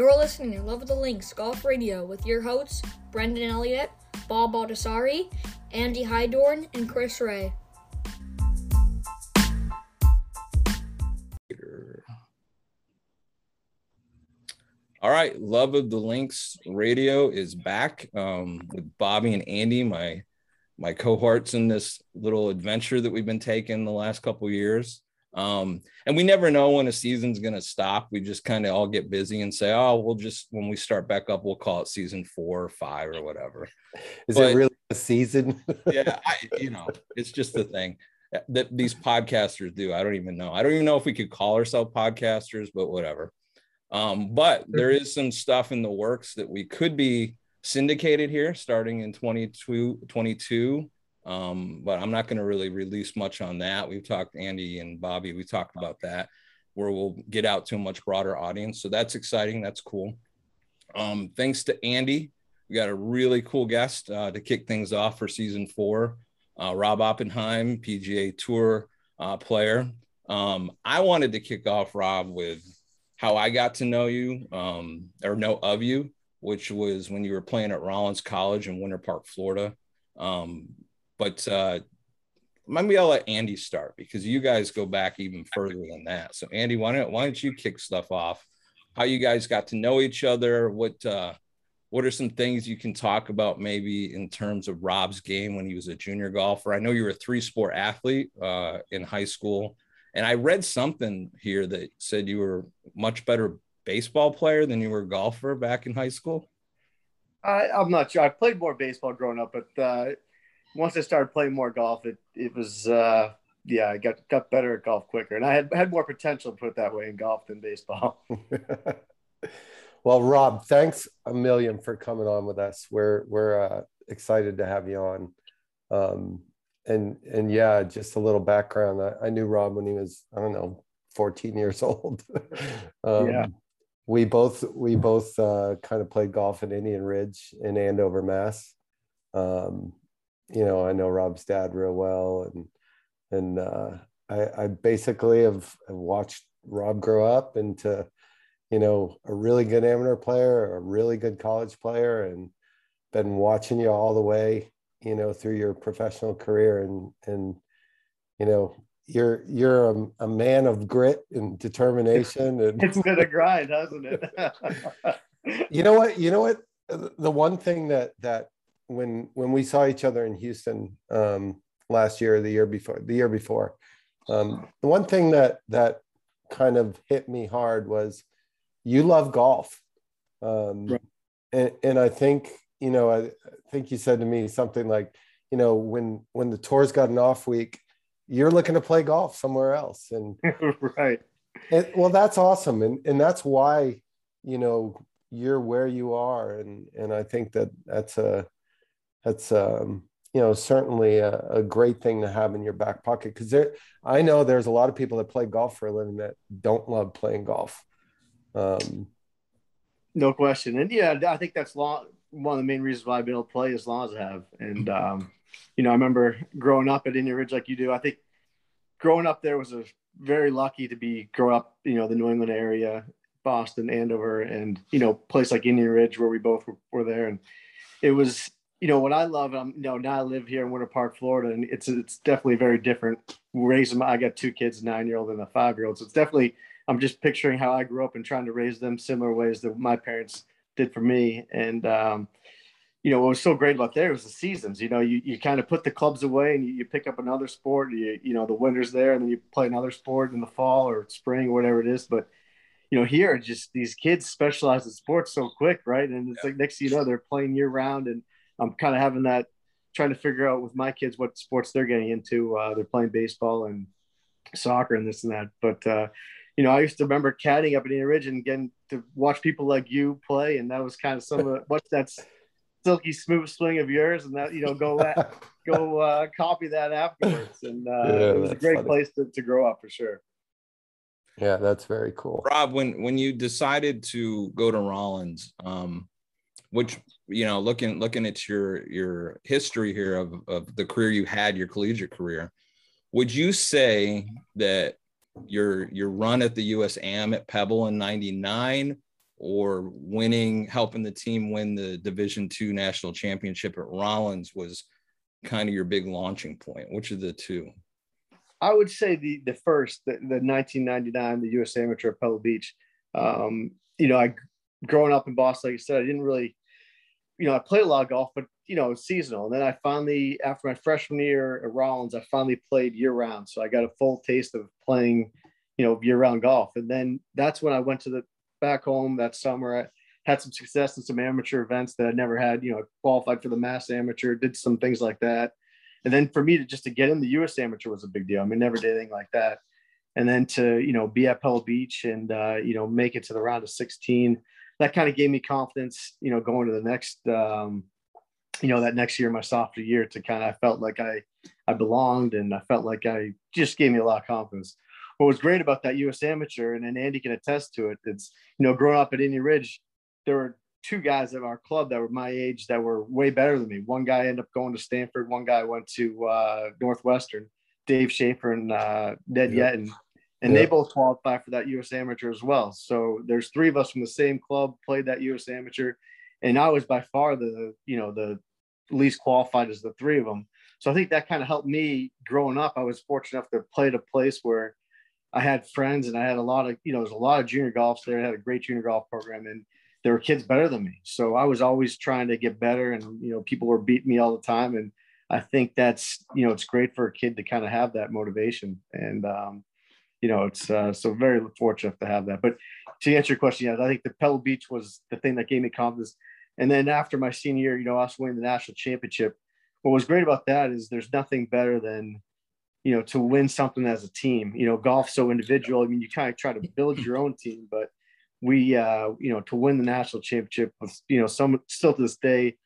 You're listening to Love of the Links Golf Radio with your hosts, Brendan Elliott, Bob Baldessari, Andy Hydorn, and Chris Ray. All right, Love of the Links Radio is back um, with Bobby and Andy, my my cohorts in this little adventure that we've been taking the last couple years. Um, and we never know when a season's going to stop. We just kind of all get busy and say, oh, we'll just, when we start back up, we'll call it season four or five or whatever. Is but, it really a season? yeah. I, you know, it's just the thing that these podcasters do. I don't even know. I don't even know if we could call ourselves podcasters, but whatever. Um, but there is some stuff in the works that we could be syndicated here starting in 22, 22 um, but I'm not going to really release much on that. We've talked, Andy and Bobby, we talked about that where we'll get out to a much broader audience. So that's exciting. That's cool. Um, thanks to Andy. We got a really cool guest uh, to kick things off for season four. Uh, Rob Oppenheim, PGA Tour uh, player. Um, I wanted to kick off, Rob, with how I got to know you um, or know of you, which was when you were playing at Rollins College in Winter Park, Florida. Um, but uh, maybe I'll let Andy start because you guys go back even further than that. So Andy, why don't why don't you kick stuff off? How you guys got to know each other? What uh, what are some things you can talk about maybe in terms of Rob's game when he was a junior golfer? I know you were a three sport athlete uh, in high school, and I read something here that said you were much better baseball player than you were golfer back in high school. I, I'm not sure. I played more baseball growing up, but uh, once I started playing more golf, it it was uh, yeah, I got got better at golf quicker, and I had had more potential, put that way, in golf than baseball. well, Rob, thanks a million for coming on with us. We're we're uh, excited to have you on. Um, and and yeah, just a little background. I, I, knew Rob when he was I don't know 14 years old. um, yeah. We both we both uh, kind of played golf at Indian Ridge in Andover, Mass. Um, you know, I know Rob's dad real well, and and uh, I, I basically have, have watched Rob grow up into, you know, a really good amateur player, a really good college player, and been watching you all the way, you know, through your professional career, and and you know, you're you're a, a man of grit and determination, and it's been a grind, hasn't it? you know what? You know what? The one thing that that when when we saw each other in Houston um, last year, the year before, the year before, um, the one thing that that kind of hit me hard was you love golf, um, right. and and I think you know I, think you said to me something like you know when when the tour's got an off week, you're looking to play golf somewhere else, and right. And, well, that's awesome, and and that's why you know you're where you are, and and I think that that's a that's um, you know certainly a, a, great thing to have in your back pocket because there i know there's a lot of people that play golf for a living that don't love playing golf. Um, no question. And yeah i think that's long, one of the main reasons why i've been able to play as long as i have. And um, you know i remember growing up at indian ridge like you do i think growing up there was a very lucky to be grow up you know the new england area boston andover and you know place like indian ridge where we both were, were there. And it was you know what I love. I'm you know now I live here in Winter Park, Florida, and it's it's definitely very different. Raising my, I got two kids, nine year old and a five year old, so it's definitely I'm just picturing how I grew up and trying to raise them similar ways that my parents did for me. And um, you know what was so great about there was the seasons. You know, you, you kind of put the clubs away and you, you pick up another sport. You you know the winter's there, and then you play another sport in the fall or spring or whatever it is. But you know, here just these kids specialize in sports so quick, right? And it's yeah. like next thing you know, they're playing year round and I'm kind of having that, trying to figure out with my kids what sports they're getting into. Uh, they're playing baseball and soccer and this and that. But uh, you know, I used to remember caddying up in the Ridge and getting to watch people like you play, and that was kind of some of what's that silky smooth swing of yours, and that you know go go uh, copy that afterwards. And uh, yeah, it was a great funny. place to, to grow up for sure. Yeah, that's very cool. Rob, when when you decided to go to Rollins, um, which you know looking looking at your your history here of, of the career you had your collegiate career would you say that your your run at the US Am at Pebble in 99 or winning, helping the team win the Division two national championship at Rollins was kind of your big launching point? Which of the two? I would say the the first, the, the 1999, the U.S. Amateur at Pebble Beach. Um, you know, I growing up in Boston, like I said, I didn't really, you know, I played a lot of golf, but you know, seasonal. And then I finally, after my freshman year at Rollins, I finally played year round. So I got a full taste of playing, you know, year round golf. And then that's when I went to the back home that summer. I had some success in some amateur events that I never had, you know, qualified for the mass amateur, did some things like that. And then for me to just to get in the US amateur was a big deal. I mean, never did anything like that. And then to, you know, be at Pebble Beach and, uh, you know, make it to the round of 16, that kind of gave me confidence, you know, going to the next, um, you know, that next year, my sophomore year to kind of, I felt like I, I belonged and I felt like I just gave me a lot of confidence what was great about that U.S. Amateur, and then Andy can attest to it. It's you know, growing up at Indian Ridge, there were two guys at our club that were my age that were way better than me. One guy ended up going to Stanford. One guy went to uh, Northwestern. Dave Schaefer and uh, Ned yep. Yetten, and yep. they both qualified for that U.S. Amateur as well. So there's three of us from the same club played that U.S. Amateur, and I was by far the you know the least qualified as the three of them. So I think that kind of helped me growing up. I was fortunate enough to play at a place where I had friends and I had a lot of, you know, there's a lot of junior golfs there. I had a great junior golf program and there were kids better than me. So I was always trying to get better and, you know, people were beating me all the time. And I think that's, you know, it's great for a kid to kind of have that motivation. And, um, you know, it's uh, so very fortunate to have that. But to answer your question, yes, I think the Pebble Beach was the thing that gave me confidence. And then after my senior year, you know, us winning the national championship, what was great about that is there's nothing better than you know, to win something as a team. You know, golf so individual. I mean, you kind of try to build your own team, but we, uh, you know, to win the national championship was, you know, some still to this day,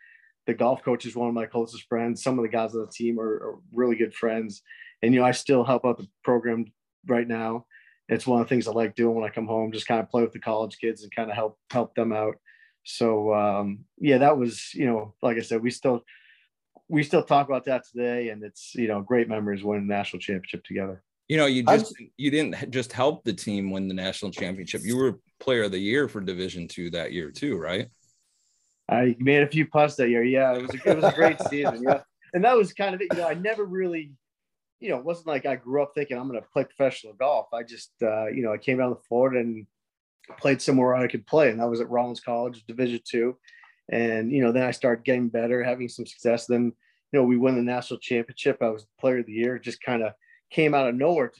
the golf coach is one of my closest friends. Some of the guys on the team are, are really good friends, and you know, I still help out the program right now. It's one of the things I like doing when I come home, just kind of play with the college kids and kind of help help them out. So um, yeah, that was you know, like I said, we still we still talk about that today, and it's you know great memories winning the national championship together. You know, you just I'm, you didn't just help the team win the national championship. You were player of the year for Division two that year too, right? I made a few putts that year. Yeah, it was a, it was a great season. Yeah, and that was kind of it. You know, I never really, you know, it wasn't like I grew up thinking I'm going to play professional golf. I just, uh, you know, I came down to Florida and played somewhere I could play, and that was at Rollins College, Division two. And, you know, then I started getting better, having some success. Then, you know, we won the national championship. I was player of the year, just kind of came out of nowhere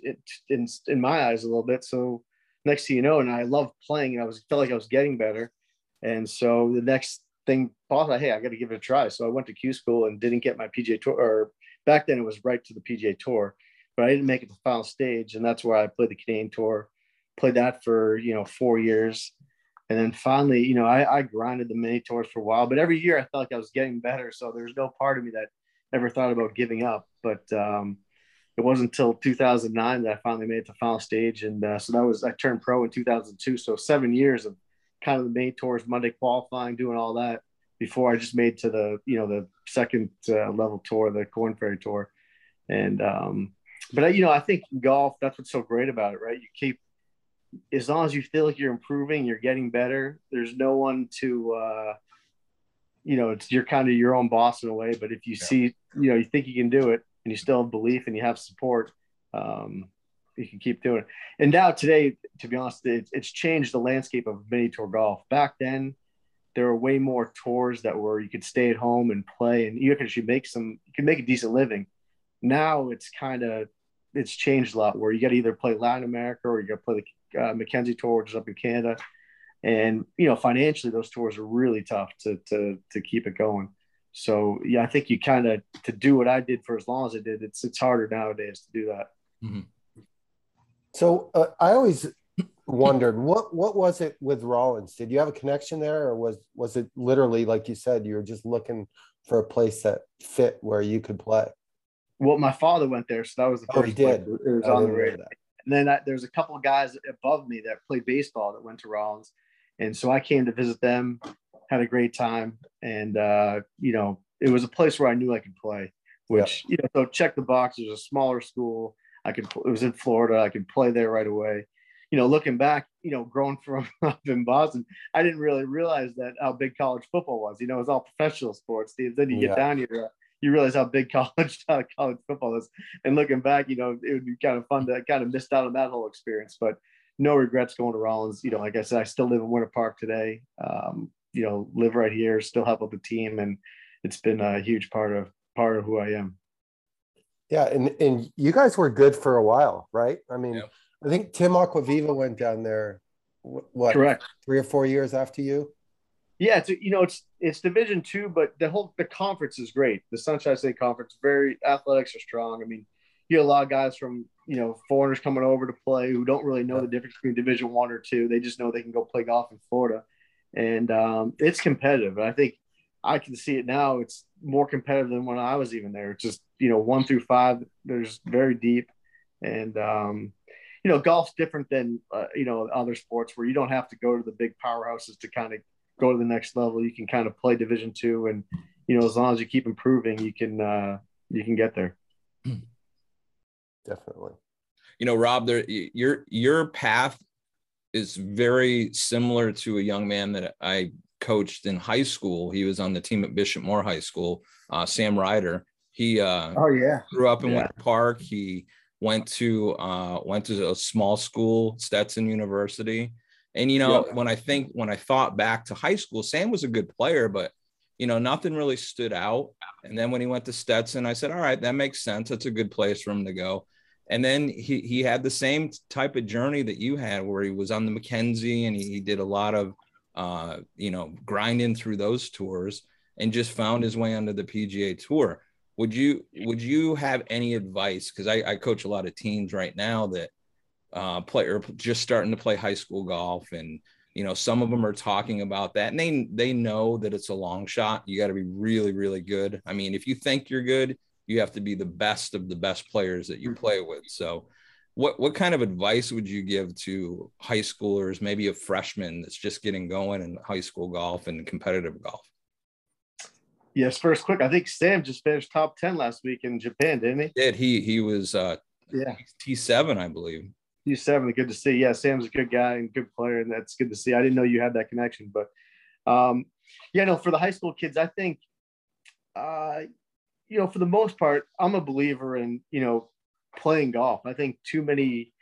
in, in my eyes a little bit. So next thing you know, and I love playing and I was felt like I was getting better. And so the next thing, thought, hey, I got to give it a try. So I went to Q school and didn't get my PGA tour or back then it was right to the PGA tour, but I didn't make it to the final stage. And that's where I played the Canadian tour, played that for, you know, four years. And then finally, you know, I, I grinded the mini tours for a while, but every year I felt like I was getting better. So there's no part of me that ever thought about giving up. But um, it wasn't until 2009 that I finally made it to final stage. And uh, so that was, I turned pro in 2002. So seven years of kind of the main tours, Monday qualifying, doing all that before I just made to the, you know, the second uh, level tour, the Korn Ferry tour. And, um, but, you know, I think golf, that's what's so great about it, right? You keep, as long as you feel like you're improving, you're getting better. There's no one to, uh, you know, it's you're kind of your own boss in a way. But if you yeah. see, you know, you think you can do it, and you still have belief and you have support, um, you can keep doing it. And now today, to be honest, it, it's changed the landscape of mini tour golf. Back then, there were way more tours that were you could stay at home and play, and you could actually make some, you can make a decent living. Now it's kind of it's changed a lot where you got to either play Latin America or you got to play the uh, Mackenzie Tour, which is up in Canada. And you know, financially, those tours are really tough to to to keep it going. So yeah, I think you kind of to do what I did for as long as I did. It's it's harder nowadays to do that. Mm-hmm. So uh, I always wondered what what was it with Rollins? Did you have a connection there, or was was it literally like you said you were just looking for a place that fit where you could play? Well, my father went there, so that was the first. Oh, he did. It was I on the radar. And then I, there's a couple of guys above me that played baseball that went to Rollins. And so I came to visit them, had a great time. And, uh, you know, it was a place where I knew I could play, which, yeah. you know, so check the box. It was a smaller school. I could, it was in Florida. I could play there right away. You know, looking back, you know, growing from up in Boston, I didn't really realize that how big college football was. You know, it's all professional sports. Then you get yeah. down here, you realize how big college uh, college football is. And looking back, you know, it would be kind of fun to kind of missed out on that whole experience. But no regrets going to Rollins. You know, like I said, I still live in Winter Park today. Um, you know, live right here, still help with the team, and it's been a huge part of part of who I am. Yeah, and and you guys were good for a while, right? I mean, yep. I think Tim Aquaviva went down there. What? Correct. Three or four years after you. Yeah, it's you know it's it's Division two, but the whole the conference is great. The Sunshine State Conference, very athletics are strong. I mean, you get a lot of guys from you know foreigners coming over to play who don't really know the difference between Division one or two. They just know they can go play golf in Florida, and um, it's competitive. I think I can see it now. It's more competitive than when I was even there. It's just you know one through five. There's very deep, and um, you know golf's different than uh, you know other sports where you don't have to go to the big powerhouses to kind of go to the next level. You can kind of play Division two, and you know as long as you keep improving, you can uh, you can get there. Definitely. You know, Rob, there your your path is very similar to a young man that I coached in high school. He was on the team at Bishop Moore High School. Uh, Sam Ryder. He uh, oh yeah grew up in yeah. Winter Park. He went to uh, went to a small school, Stetson University, and you know, when I think when I thought back to high school, Sam was a good player, but you know, nothing really stood out. And then when he went to Stetson, I said, "All right, that makes sense. That's a good place for him to go." And then he he had the same type of journey that you had, where he was on the Mackenzie and he, he did a lot of, uh, you know, grinding through those tours and just found his way onto the PGA Tour. Would you would you have any advice? Because I, I coach a lot of teams right now that uh, play or just starting to play high school golf, and you know some of them are talking about that, and they they know that it's a long shot. You got to be really really good. I mean, if you think you're good, you have to be the best of the best players that you mm-hmm. play with. So, what what kind of advice would you give to high schoolers, maybe a freshman that's just getting going in high school golf and competitive golf? Yes, first quick. I think Sam just finished top ten last week in Japan, didn't he? Did he? He was uh, yeah T seven, I believe. T seven. Good to see. Yeah, Sam's a good guy and good player, and that's good to see. I didn't know you had that connection, but um, yeah, no. For the high school kids, I think, uh, you know, for the most part, I'm a believer in you know playing golf. I think too many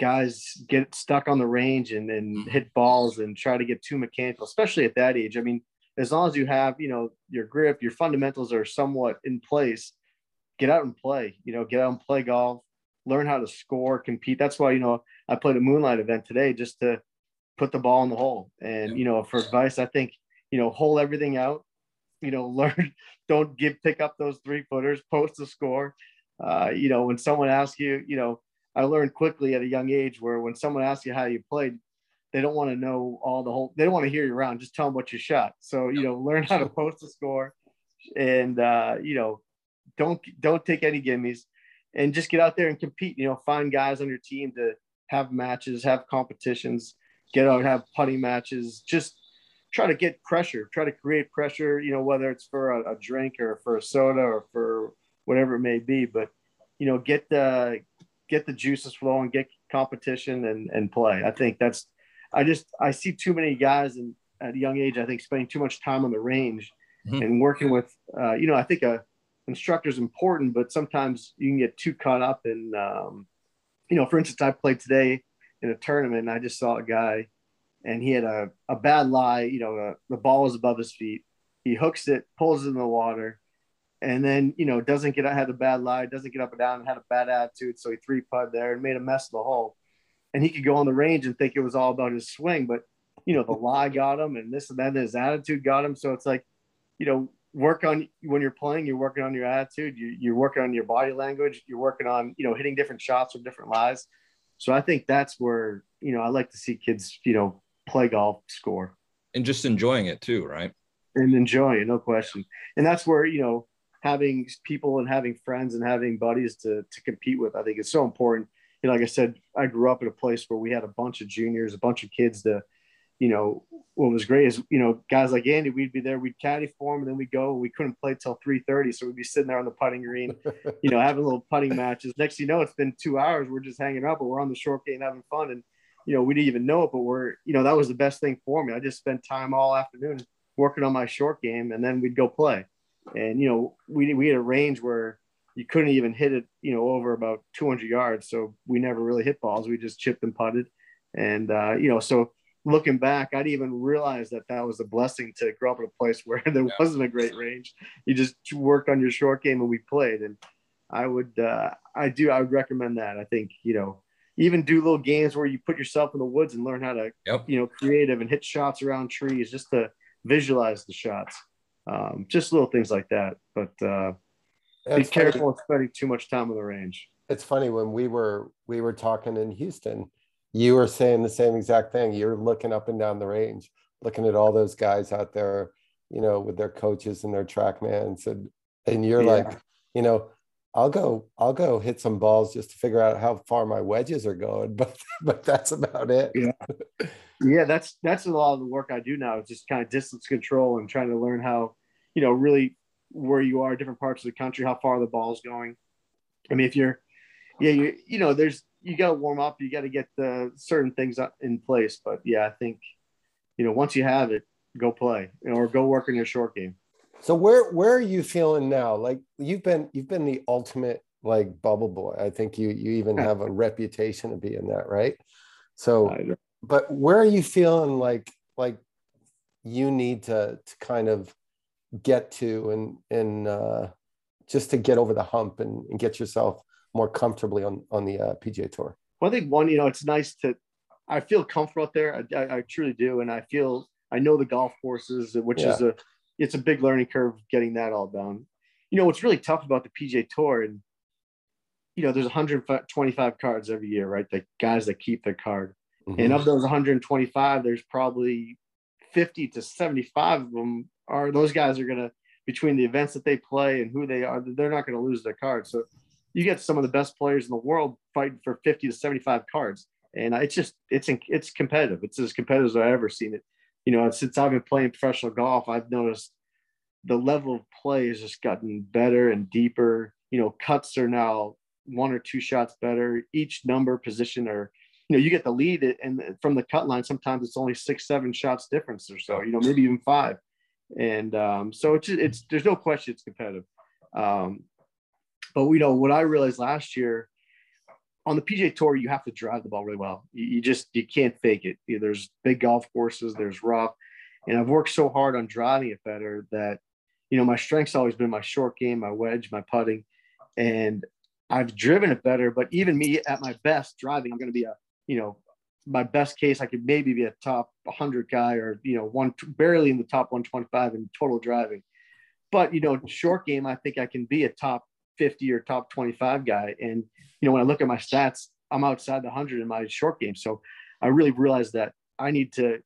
guys get stuck on the range and, and hit balls and try to get too mechanical, especially at that age. I mean, as long as you have, you know, your grip, your fundamentals are somewhat in place, get out and play, you know, get out and play golf, learn how to score, compete. That's why, you know, I played a moonlight event today just to put the ball in the hole. And, you know, for advice, I think, you know, hold everything out, you know, learn, don't give, pick up those three footers, post the score. Uh, you know, when someone asks you, you know, I learned quickly at a young age where when someone asks you how you played, they don't want to know all the whole they don't want to hear you around just tell them what you shot. So you know learn how to post a score and uh, you know don't don't take any gimmies and just get out there and compete you know find guys on your team to have matches have competitions get out have putting matches just try to get pressure try to create pressure you know whether it's for a, a drink or for a soda or for whatever it may be but you know get the get the juices flowing get competition and and play. I think that's I just I see too many guys in, at a young age. I think spending too much time on the range mm-hmm. and working with. Uh, you know, I think a instructor is important, but sometimes you can get too caught up in. Um, you know, for instance, I played today in a tournament, and I just saw a guy, and he had a, a bad lie. You know, a, the ball was above his feet. He hooks it, pulls it in the water, and then you know doesn't get had a bad lie, doesn't get up and down, had a bad attitude, so he three putt there and made a mess of the hole and he could go on the range and think it was all about his swing, but you know, the lie got him and this and that, and his attitude got him. So it's like, you know, work on when you're playing, you're working on your attitude, you, you're working on your body language, you're working on, you know, hitting different shots with different lies. So I think that's where, you know, I like to see kids, you know, play golf, score. And just enjoying it too, right? And enjoying it, no question. And that's where, you know, having people and having friends and having buddies to, to compete with, I think is so important you know, like I said, I grew up in a place where we had a bunch of juniors, a bunch of kids to, you know, what was great is, you know, guys like Andy, we'd be there, we'd caddy for him, and then we'd go. We couldn't play till 3:30, so we'd be sitting there on the putting green, you know, having little putting matches. Next, you know, it's been two hours. We're just hanging out, but we're on the short game having fun. And you know, we didn't even know it, but we're, you know, that was the best thing for me. I just spent time all afternoon working on my short game and then we'd go play. And, you know, we, we had a range where you couldn't even hit it, you know, over about 200 yards. So we never really hit balls. We just chipped and putted. And, uh, you know, so looking back, I didn't even realize that that was a blessing to grow up in a place where there wasn't a great range. You just worked on your short game and we played. And I would, uh, I do, I would recommend that. I think, you know, even do little games where you put yourself in the woods and learn how to, Yep. you know, creative and hit shots around trees just to visualize the shots. Um, just little things like that. But uh, be It's funny- careful of spending too much time on the range. it's funny when we were we were talking in Houston, you were saying the same exact thing. You're looking up and down the range, looking at all those guys out there, you know, with their coaches and their trackmans, and said and you're Yeah. like, you know, I'll go, I'll go hit some balls just to figure out how far my wedges are going, but but that's about it. Yeah. Yeah, that's that's a lot of the work I do now. Just kind of distance control and trying to learn how, you know, really where you are, different parts of the country, how far the ball's going. I mean, if you're, yeah, you you know, there's you got to warm up, you got to get the certain things in place. But yeah, I think, you know, once you have it, go play you know, or go work on your short game. So where where are you feeling now? Like you've been you've been the ultimate like bubble boy. I think you you even have a reputation of being that, right? So but where are you feeling like like you need to to kind of get to and and uh just to get over the hump and, and get yourself more comfortably on on the uh, PGA tour Well, I think one, you know, it's nice to. I feel comfortable out there. I, I, I truly do, and I feel I know the golf courses, which is a it's a big learning curve getting that all done. You know, what's really tough about the PGA Tour, and you know, there's 125 cards every year, right? The guys that keep their card, Mm-hmm. and of those 125, there's probably 50 to 75 of them are those guys are gonna between the events that they play and who they are, they're not gonna lose their cards. So you get some of the best players in the world fighting for 50 to 75 cards. And it's just it's it's competitive. It's as competitive as i've ever seen it. You know since i've been playing professional golf i've noticed the level of play has just gotten better and deeper. You know cuts are now one or two shots better. Each number position or you know you get the lead and from the cut line sometimes it's only six seven shots difference or so you know maybe even five and um, so it's it's there's no question it's competitive um, but we know what I realized last year on the PGA Tour, you have to drive the ball really well. You, you just you can't fake it. You know, there's big golf courses, there's rough, and I've worked so hard on driving it better that you know my strength's always been my short game, my wedge, my putting, and I've driven it better. But even me at my best driving, I'm going to be a you know my best case, I could maybe be a top 100 guy or you know one barely in the top 125 in total driving. But you know, short game, I think I can be a top 50 or top 25 guy. And, you know, when I look at my stats, I'm outside the 100 in my short game. So I really realized that I need to,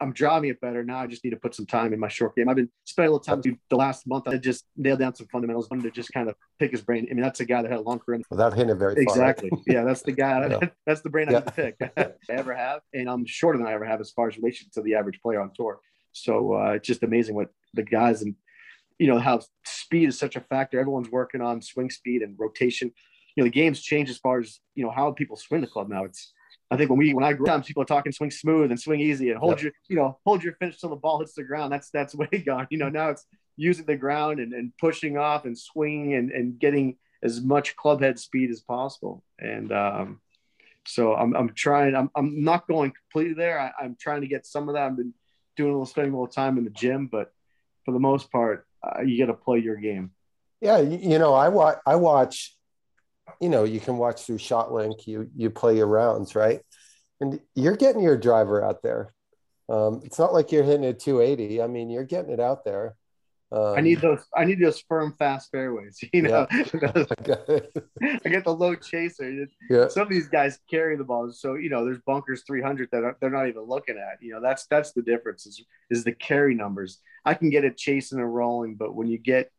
I'm driving it better. Now I just need to put some time in my short game. I've been spending a little time the last month. I just nailed down some fundamentals. wanted to just kind of pick his brain. I mean, that's a guy that had a long career. without hitting it very far. Exactly. yeah, that's the guy. Yeah. That's the brain I Yeah. need to pick. I ever have, and I'm shorter than I ever have as far as relation to the average player on tour. So uh, it's just amazing what the guys and you know how speed is such a factor. Everyone's working on swing speed and rotation. You know, the game's changed as far as you know how people swing the club now. It's I think when we when I grew up, people are talking swing smooth and swing easy and hold Yep. your you know hold your finish till the ball hits the ground. That's that's way gone. You know now it's using the ground and, and pushing off and swinging and, and getting as much club head speed as possible. And um, so I'm, I'm trying, I'm, I'm not going completely there. I, I'm trying to get some of that. I've been doing a little, spending a little time in the gym, but for the most part, uh, you got to play your game. Yeah, you, you know, I watch. I watch. You know, you can watch through ShotLink. You you play your rounds, right? And you're getting your driver out there. Um, it's not like you're hitting it 280. I mean, you're getting it out there. Um, I need those, I need those firm, fast fairways, you know, I get the low chaser. yeah, Some of these guys carry the ball. So, you know, there's bunkers 300 that are, they're not even looking at, you know, that's, that's the difference is, is the carry numbers. I can get it chasing and rolling, but when you get,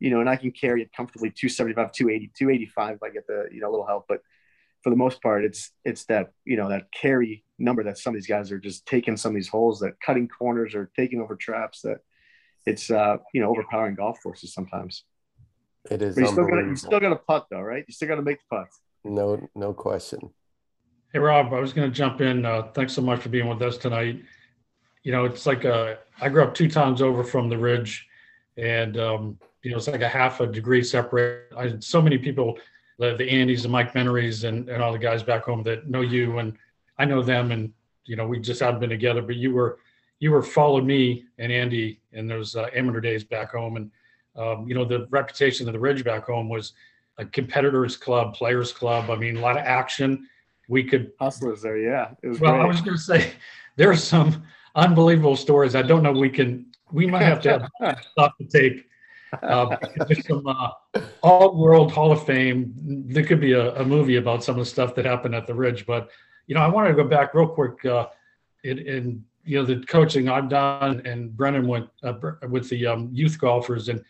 you know, and I can carry it comfortably 275, 280, 285 if I get the, you know, a little help. But for the most part, it's, it's that, you know, that carry number that some of these guys are just taking some of these holes that cutting corners or taking over traps that it's, uh, you know, overpowering golf courses sometimes. it is But you still got to, you still got to putt though, right? You still got to make the putts. no, no question. Hey, Rob, I was going to jump in. Uh, thanks so much for being with us tonight. You know, it's like uh, I grew up two times over from the Ridge, and um, you know, it's like a half a degree separate. I had so many people, the, the Andys and Mike Menerys and, and all the guys back home that know you, and I know them, and you know, we just haven't been together. But you were you were followed me and Andy in those uh, amateur days back home, and um, you know, the reputation of the Ridge back home was a competitors club, players club. I mean, a lot of action. We could hustlers there, yeah. It was well, great. I was going to say there are some unbelievable stories. I don't know. We can. We might have to have to tape. Uh, there's some uh, all world Hall of Fame. There could be a, a, movie about some of the stuff that happened at the Ridge. But you know, I wanted to go back real quick. Uh, in, in you know the coaching I've done, and Brennan went uh, with the um, youth golfers, and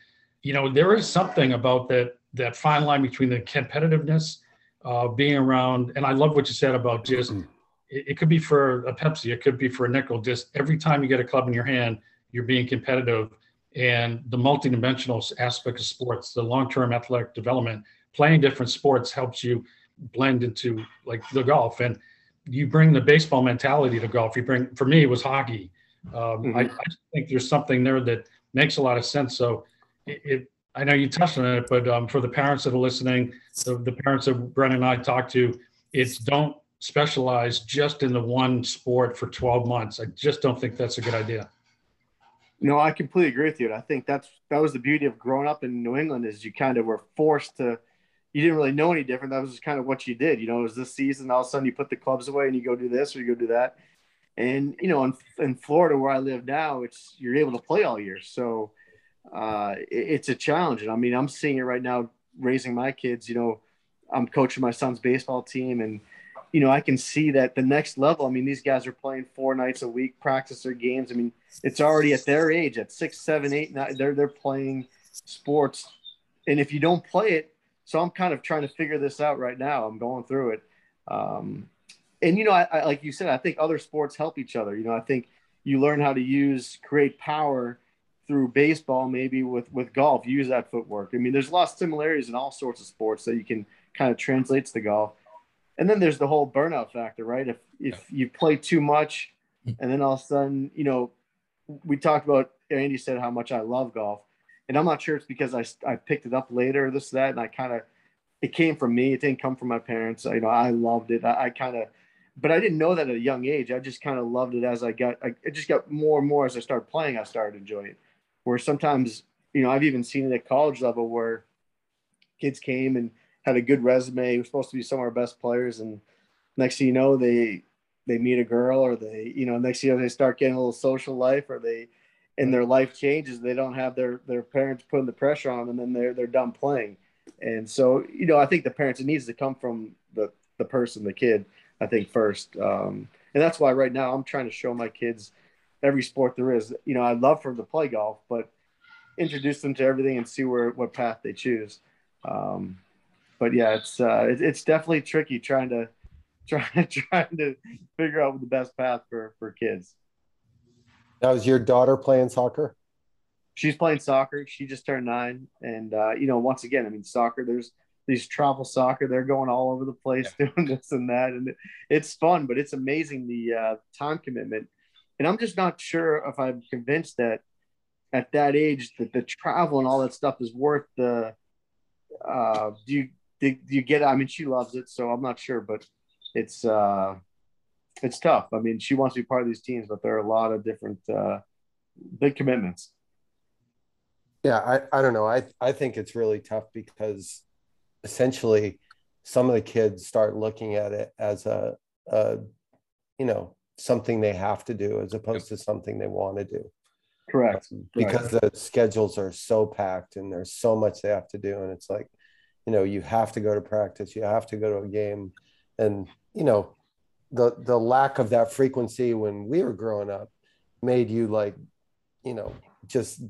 you know there is something about that that fine line between the competitiveness, uh, being around, and I love what you said about just mm-hmm. it, it, could be for a Pepsi, it could be for a nickel. Just every time you get a club in your hand, you're being competitive, and the multidimensional aspect of sports, the long-term athletic development, playing different sports helps you blend into like the golf, and you bring the baseball mentality to golf. You bring for me it was hockey. Um, mm-hmm. I, I think there's something there that makes a lot of sense. So it, it I know you touched on it, but um, for the parents that are listening, the, the parents that Brennan and I talked to, it's don't specialize just in the one sport for 12 months. I just don't think that's a good idea. No, I completely agree with you. I think that's that was the beauty of growing up in New England is you kind of were forced to. You didn't really know any different. That was just kind of what you did. You know, it was this season. All of a sudden, you put the clubs away and you go do this or you go do that. And you know, in, in Florida where I live now, it's you're able to play all year. So uh, it, it's a challenge. And I mean, I'm seeing it right now raising my kids. You know, I'm coaching my son's baseball team, and you know, I can see that the next level. I mean, these guys are playing four nights a week, practice their games. I mean, it's already at their age, at six, seven, eight, nine, they're they're playing sports. And if you don't play it, so I'm kind of trying to figure this out right now. I'm going through it. Um, and you know, I, I, like you said, I think other sports help each other. You know, I think you learn how to use create power through baseball, maybe with with golf, use that footwork. I mean, there's a lot of similarities in all sorts of sports that you can kind of translate to the golf. And then there's the whole burnout factor, right? If if you play too much, mm. and then all of a sudden, you know, we talked about Andy said how much I love golf, and I'm not sure it's because I I picked it up later, this that, and I kind of it came from me. It didn't come from my parents. You know, I loved it. I, I kind of, but I didn't know that at a young age. I just kind of loved it as I got. I, it just got more and more as I started playing. I started enjoying it where sometimes you know I've even seen it at college level where kids came and had a good resume, were supposed to be some of our best players, and next thing you know they they meet a girl or they you know next thing you know they start getting a little social life or they and their life changes they don't have their their parents putting the pressure on them and then they're they're done playing and so you know i think the parents it needs to come from the the person the kid i think first um, and that's why right now i'm trying to show my kids every sport there is. You know, I'd love for them to play golf, but introduce them to everything and see where what path they choose. Um, but yeah, it's uh, it, it's definitely tricky trying to trying trying to figure out the best path for for kids. Now, is your daughter playing soccer? She's playing soccer. She just turned nine, and uh, you know, once again, I mean, soccer. There's these travel soccer. They're going all over the place yeah. doing this and that, and it, it's fun, but it's amazing the uh, time commitment and I'm just not sure if I'm convinced that at that age that the travel and all that stuff is worth the. Uh, do you do, you get it? I mean, she loves it, so I'm not sure, but it's uh, it's tough. I mean, she wants to be part of these teams, but there are a lot of different uh, big commitments. Yeah, I, I don't know. I, I think it's really tough because essentially some of the kids start looking at it as a, a you know, something they have to do as opposed to something they want to do. Correct. Um, because the schedules are so packed and there's so much they have to do. And it's like, you know, you have to go to practice, you have to go to a game. And, you know, the the lack of that frequency when we were growing up made you like, you know, just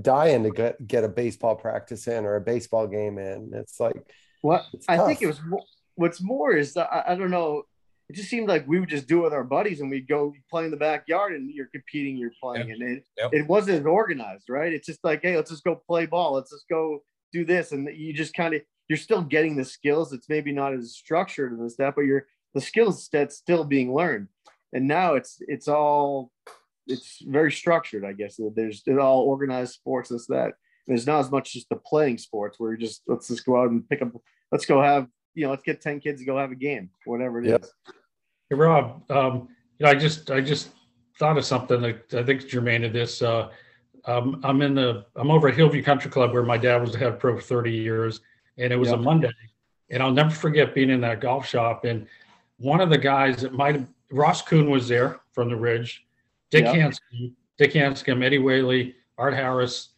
dying to get, get a baseball practice in or a baseball game in. It's like what I think it was what's more is I, I don't know it just seemed like we would just do it with our buddies and we'd go play in the backyard and you're competing, you're playing. And it, yep. it wasn't organized, right? It's just like, hey, let's just go play ball. Let's just go do this. And you just kind of, you're still getting the skills. It's maybe not as structured as that, but you're, the skills that's still being learned. And now it's it's all it's very structured, I guess. There's it all organized sports, this, that. There's not as much just the playing sports where you just let's just go out and pick up let's go have you know, let's get 10 kids to go have a game, whatever it yep. is. Hey Rob, um, you know, I just I just thought of something that I think is germane to this. Uh, um, I'm in the I'm over at Hillview Country Club where my dad was the head pro for 30 years, and it was yep. a Monday, and I'll never forget being in that golf shop and one of the guys that might have Ross Kuhn was there from the Ridge, Dick yep. Hanscom, Dick Hanscom, Eddie Whaley, Art Harris,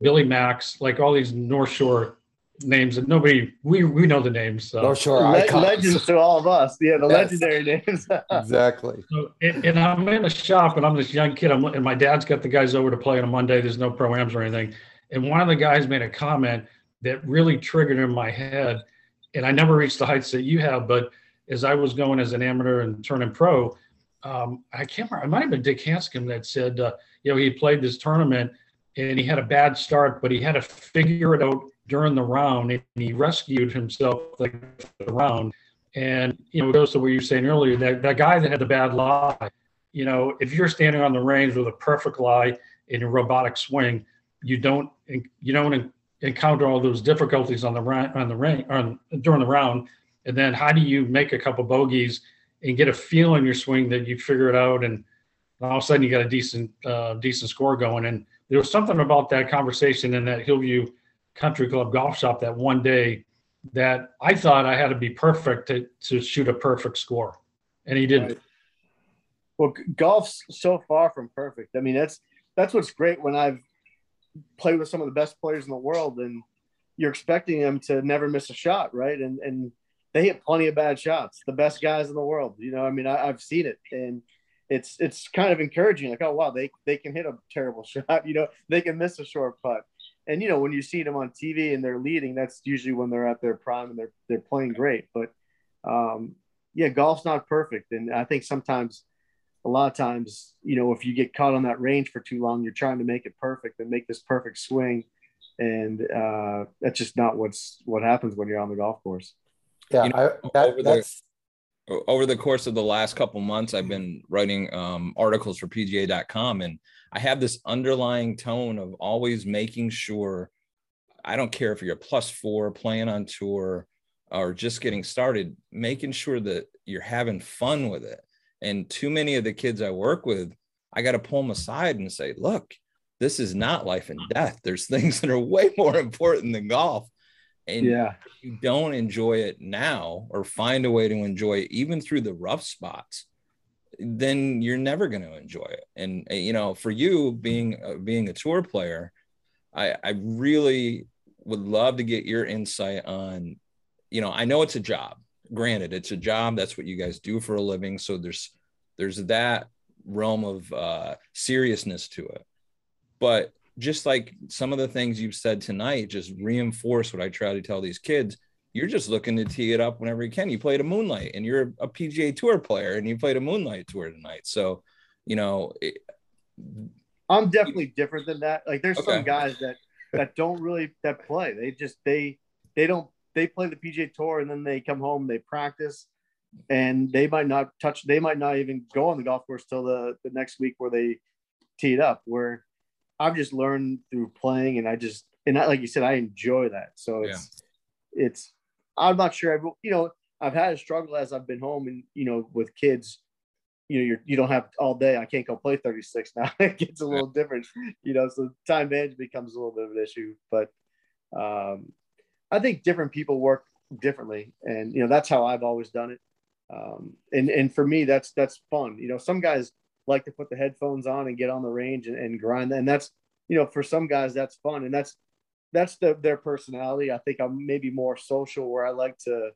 Billy Max, like all these North Shore names that nobody we we know the names. So. North Shore Le- legends to all of us. Yeah, the yes. legendary names. exactly. So, and, and, I'm in the shop, and I'm this young kid. I'm and my dad's got the guys over to play on a Monday. There's no proams or anything. And one of the guys made a comment that really triggered in my head. And I never reached the heights that you have, but as I was going as an amateur and turning pro, um, I can't remember. It might have been Dick Hanscom that said, uh, you know, he played this tournament and he had a bad start, but he had to figure it out during the round and he rescued himself like the round. And, you know, it goes to what you were saying earlier, that, that guy that had the bad lie, you know, if you're standing on the range with a perfect lie in a robotic swing, you don't, you don't encounter all those difficulties on the round, on the ring on during the round. And then how do you make a couple bogeys and get a feel in your swing that you figure it out and all of a sudden you got a decent uh, decent score going. And there was something about that conversation in that Hillview Country Club golf shop that one day that I thought I had to be perfect to, to shoot a perfect score, and he didn't. Right. Well, golf's so far from perfect. I mean, that's that's what's great when I've played with some of the best players in the world, and you're expecting them to never miss a shot, right? And and they hit plenty of bad shots. The best guys in the world, you know. I mean, I, have seen it, and it's it's kind of encouraging. Like, oh wow, they they can hit a terrible shot. You know, they can miss a short putt. And you know, when you see them on TV and they're leading, that's usually when they're at their prime and they're they're playing great. But um, yeah, golf's not perfect, and I think sometimes, a lot of times, you know, if you get caught on that range for too long, you're trying to make it perfect and make this perfect swing, and uh, that's just not what's what happens when you're on the golf course. Yeah, you know, I, that, that's over the course of the last couple months i've been writing um, articles for pga.com and i have this underlying tone of always making sure i don't care if you're a plus four playing on tour or just getting started making sure that you're having fun with it and too many of the kids i work with i got to pull them aside and say look this is not life and death. There's things that are way more important than golf. And yeah. you don't enjoy it now or find a way to enjoy it even through the rough spots then you're never going to enjoy it. And you know for you being uh, being a tour player i i really would love to get your insight on you know i know it's a job granted it's a job that's what you guys do for a living so there's there's that realm of uh seriousness to it but just like some of the things you've said tonight just reinforce what I try to tell these kids. You're just looking to tee it up whenever you can. You played a moonlight and you're a PGA tour player and you played a moonlight tour tonight. So, you know, it, I'm definitely different than that. Like there's okay. some guys that that don't really that play. They just they they don't they play the PGA tour and then they come home, they practice and they might not touch they might not even go on the golf course till the, the next week where they tee it up where I've just learned through playing, and I just and I, like you said, I enjoy that. So it's yeah. it's I'm not sure. I've you know, I've had a struggle as I've been home, and you know, with kids, you know, you're you don't have all day. I can't go play 36 now. it gets a little different, you know. So time management becomes a little bit of an issue, but um, I think different people work differently, and you know, that's how I've always done it. Um, and and for me, that's that's fun. You know, some guys like to put the headphones on and get on the range and, and grind. And that's, you know, for some guys that's fun. And that's, that's the, their personality. I think I'm maybe more social where I like to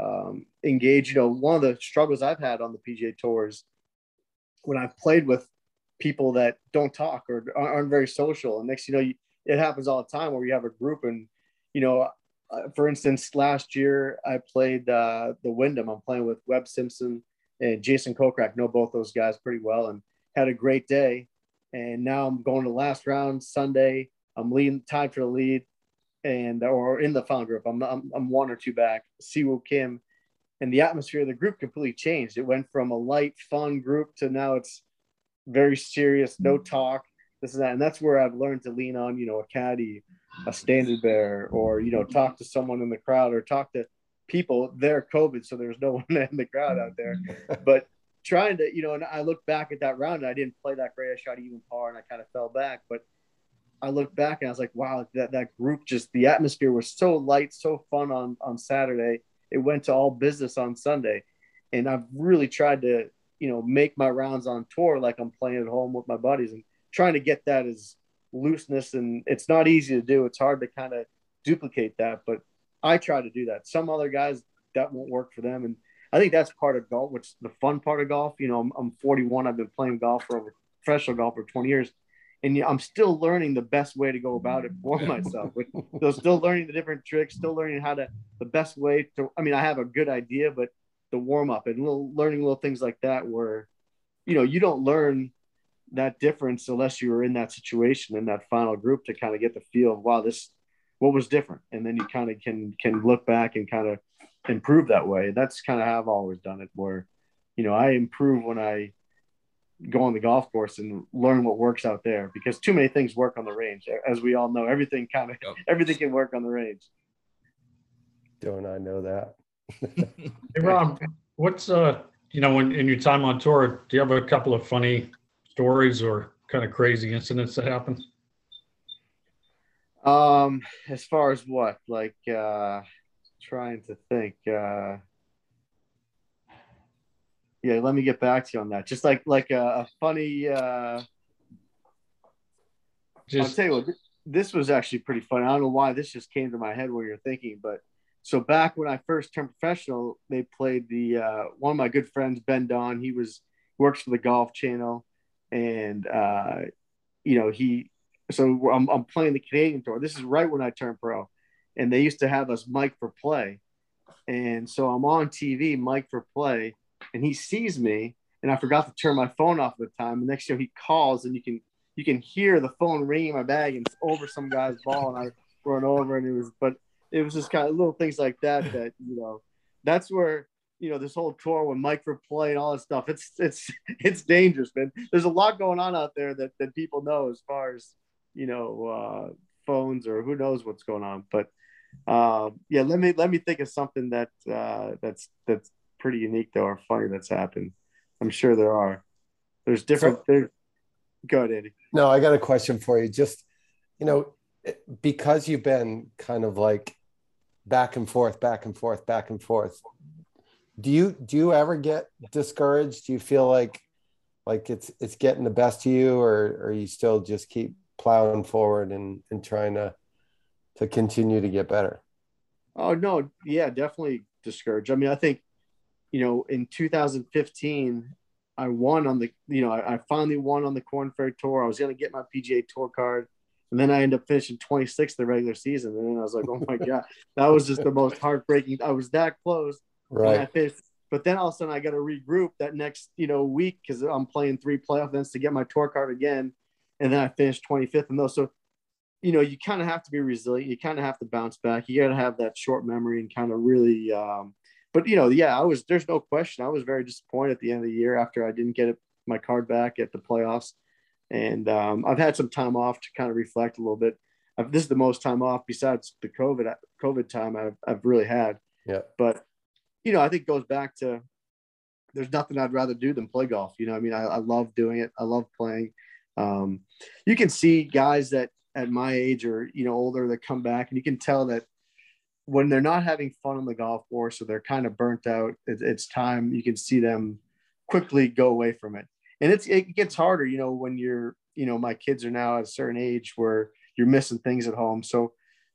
um, engage. You know, one of the struggles I've had on the PGA tours when I've played with people that don't talk or aren't very social. And next, you know, you, it happens all the time where you have a group and, you know, uh, for instance, last year I played uh, the Wyndham. I'm playing with Webb Simpson and Jason Kokrak know both those guys pretty well and had a great day. And now I'm going to the last round Sunday. I'm leading tied for the lead and or in the final group. I'm, I'm, I'm one or two back. Siwoo Kim and the atmosphere of the group completely changed. It went from a light, fun group to now it's very serious, no talk, this and that. And that's where I've learned to lean on, you know, a caddy, a standard bearer, or, you know, talk to someone in the crowd or talk to people. They're COVID, so there's no one in the crowd out there. But trying to, you know, and I look back at that round and I didn't play that great. I shot even par and I kind of fell back. But I looked back and I was like, wow, that, that group just the atmosphere was so light, so fun on on Saturday. It went to all business on Sunday. And I've really tried to, you know, make my rounds on tour like I'm playing at home with my buddies and trying to get that as looseness and it's not easy to do. It's hard to kind of duplicate that, but I try to do that. Some other guys that won't work for them. And I think that's part of golf, which the fun part of golf. You know, I'm, I'm 41. I've been playing golf for over professional golf for 20 years and I'm still learning the best way to go about it for myself. so still learning the different tricks, still learning how to the best way to. I mean, I have a good idea, but the warm up and little learning little things like that, where you know you don't learn that difference unless you were in that situation in that final group to kind of get the feel of wow this what was different and then you kind of can can look back and kind of improve that way that's kind of how i've always done it where you know i improve when i go on the golf course and learn what works out there because too many things work on the range. As we all know, everything kind of yep. everything can work on the range. Don't I know that? hey Rob, what's uh you know when in your time on tour, do you have a couple of funny stories or kind of crazy incidents that happen? Um, as far as what, like uh trying to think, uh yeah, let me get back to you on that. Just like like a, a funny. Uh, just, I'll tell you what. This was actually pretty funny. I don't know why this just came to my head when you're thinking, but so back when I first turned professional, they played the uh, one of my good friends, Ben Don. He was works for the Golf Channel, and uh, you know he. So I'm, I'm playing the Canadian tour. This is right when I turned pro, and they used to have us mic for play, and so I'm on TV, mic for play, and he sees me and I forgot to turn my phone off at the time. The next year he calls and you can you can hear the phone ringing in my bag and it's over some guy's ball and I run over and it was but it was just kind of little things like that that you know that's where you know this whole tour with mic for play and all that stuff it's it's it's dangerous man there's a lot going on out there that that people know as far as you know uh phones or who knows what's going on but uh, yeah let me let me think of something that uh that's that's pretty unique though or funny that's happened. I'm sure there are. There's different. So, there, go ahead, Andy. No, I got a question for you. Just you know, because you've been kind of like back and forth, back and forth, back and forth. Do you do you ever get discouraged? Do you feel like like it's it's getting the best of you, or or you still just keep plowing forward and and trying to to continue to get better? Oh no, yeah, definitely discouraged. I mean, I think you know, in 2015, I won on the, you know, I, I finally won on the Korn Ferry Tour. I was going to get my PGA Tour card. And then I ended up finishing 26th the regular season. And then I was like, oh my God, that was just the most heartbreaking. I was that close. Right. but then all of a sudden I got to regroup that next, you know, week because I'm playing three playoff events to get my tour card again. And then I finished 25th in those. So, you know, you kind of have to be resilient. You kind of have to bounce back. You got to have that short memory and kind of really, um, but you know, yeah, I was. There's no question. I was very disappointed at the end of the year after I didn't get it, my card back at the playoffs, and um, I've had some time off to kind of reflect a little bit. I've, this is the most time off besides the COVID COVID time I've I've really had. Yeah. But you know, I think goes back to there's nothing I'd rather do than play golf. You know, I mean, I, I love doing it. I love playing. Um, you can see guys that at my age or you know older that come back, and you can tell that when they're not having fun on the golf course or they're kind of burnt out, it, it's time you can see them quickly go away from it. And it's it gets harder, you know, when you're, you know, my kids are now at a certain age where you're missing things at home. So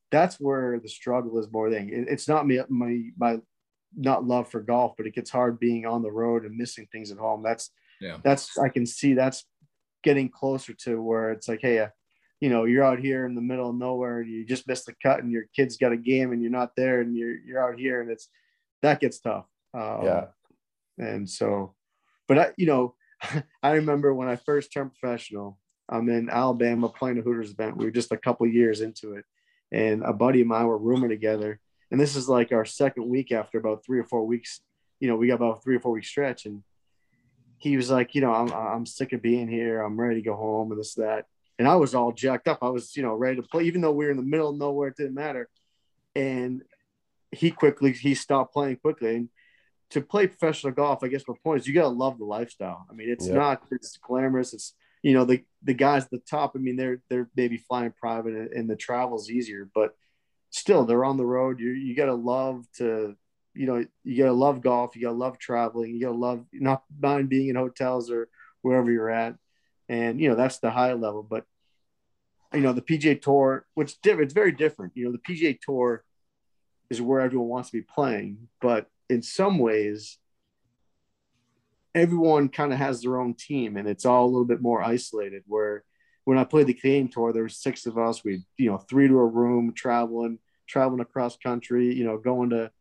that's where the struggle is more than it, it's not me my my not love for golf, but it gets hard being on the road and missing things at home. That's yeah, that's I can see that's getting closer to where it's like, hey, uh, you know you're out here in the middle of nowhere and you just missed the cut and your kid's got a game and you're not there and you're you're out here and it's that gets tough. Um, yeah. and so but i you know i remember when i first turned professional i'm in alabama playing a hooters event. We were just a couple years into it. And a buddy of mine were rooming together and this is like our second week after about three or four weeks you know, we got about three or four week stretch, and he was like, you know, I'm I'm sick of being here. I'm ready to go home and this that. And I was all jacked up. I was, you know, ready to play, even though we were in the middle of nowhere. It didn't matter. And he quickly he stopped playing quickly. And to play professional golf, I guess my point is you gotta love the lifestyle. I mean, it's Yeah. not it's glamorous. It's you know the the guys at the top. I mean, they're they're maybe flying private and, and the travel's easier, but still they're on the road. You you gotta love to you know you gotta love golf. You gotta love traveling. You gotta love not mind being in hotels or wherever you're at, and you know that's the high level. But you know the PGA Tour, which different. It's very different. You know the PGA Tour is where everyone wants to be playing, but in some ways everyone kind of has their own team and it's all a little bit more isolated where when i played the canadian tour there were six of us. We you know three to a room traveling traveling across country you know going to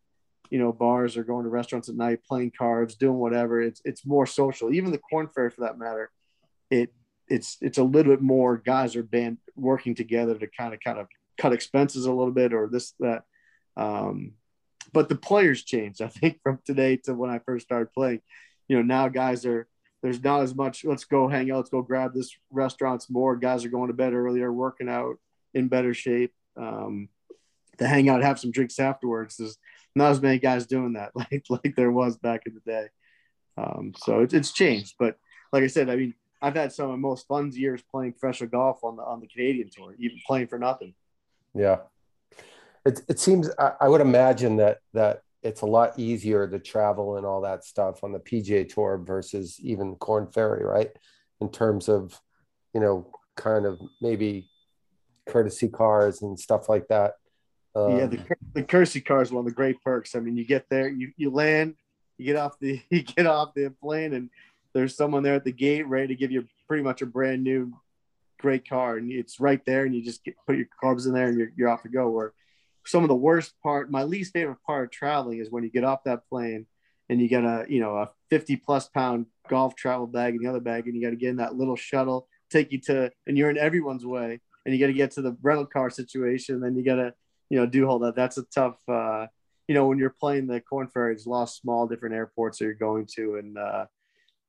you know bars or going to restaurants at night playing cards doing whatever. It's it's more social. Even the Korn Ferry for that matter it it's it's a little bit more guys are band working together to kind of kind of cut expenses a little bit or this that. Um but the players changed i think from today to when i first started playing. You know now guys are there's not as much let's go hang out let's go grab this restaurants more. Guys are going to bed earlier working out in better shape. Um, to hang out have some drinks afterwards there's not as many guys doing that like like there was back in the day. Um, so it's, it's changed but like i said i mean i've had some of my most fun years playing professional golf on the on the canadian tour even playing for nothing. Yeah. It, it seems, I, I would imagine that, that it's a lot easier to travel and all that stuff on the PGA Tour versus even Korn Ferry, right? In terms of, you know, kind of maybe courtesy cars and stuff like that. Um, yeah, the, the courtesy car is one of the great perks. I mean, you get there, you, you land, you get off the you get off the plane, and there's someone there at the gate ready to give you pretty much a brand new, great car, and it's right there, and you just get, put your clubs in there, and you're, you're off to go. Where some of the worst part, my least favorite part of traveling is when you get off that plane and you get a you know a 50 plus pound golf travel bag in the other bag, and you got to get in that little shuttle, take you to, and you're in everyone's way, and you got to get to the rental car situation, and then you got to you know, do all that. That's a tough, uh, you know, when you're playing the Korn Ferry, there's a lot of small different airports that you're going to, and uh,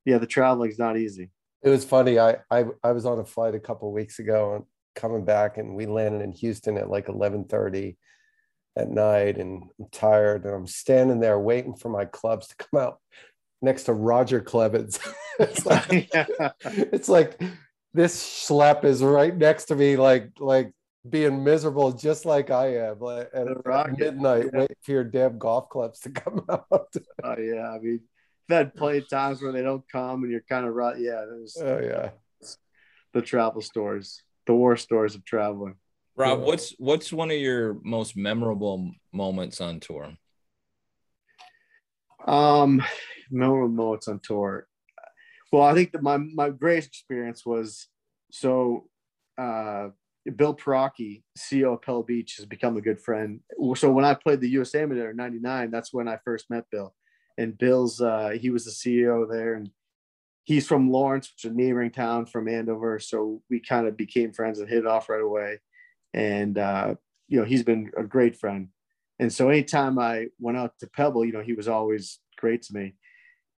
yeah, the traveling's not easy. It was funny. I, I, I was on a flight a couple weeks ago and coming back and we landed in Houston at like 1130 at night and I'm tired and I'm standing there waiting for my clubs to come out next to Roger Clemens. it's like, it's like this schlep is right next to me, like, like being miserable just like I am like at, at midnight, yeah. waiting for your damn golf clubs to come out. Oh yeah, I mean, I've had plenty of times where they don't come, and you're kind of right. Yeah, there's oh yeah. the travel stories, the war stories of traveling. Rob, Yeah. what's what's one of your most memorable moments on tour? Um, memorable moments on tour. Well, I think that my my greatest experience was so. Uh, Bill Perocchi, CEO of Pebble Beach, has become a good friend. So when I played the US Amateur in '99, that's when I first met Bill. And Bill's uh, he was the CEO there, and he's from Lawrence, which is a neighboring town from Andover. So we kind of became friends and hit it off right away. And uh, you know, he's been a great friend. And so anytime I went out to Pebble, you know, he was always great to me.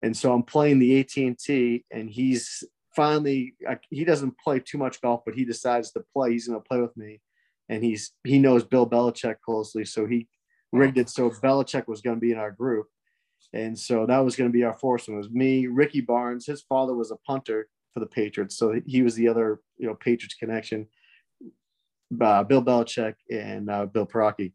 And so I'm playing the AT&T and he's finally, he doesn't play too much golf, but he decides to play. He's going to play with me. And he's, he knows Bill Belichick closely. So he rigged it. So Belichick was going to be in our group. And so that was going to be our foursome. It was me, Ricky Barnes. His father was a punter for the Patriots. So he was the other, you know, Patriots connection. Uh, Bill Belichick and uh, Bill Perocchi.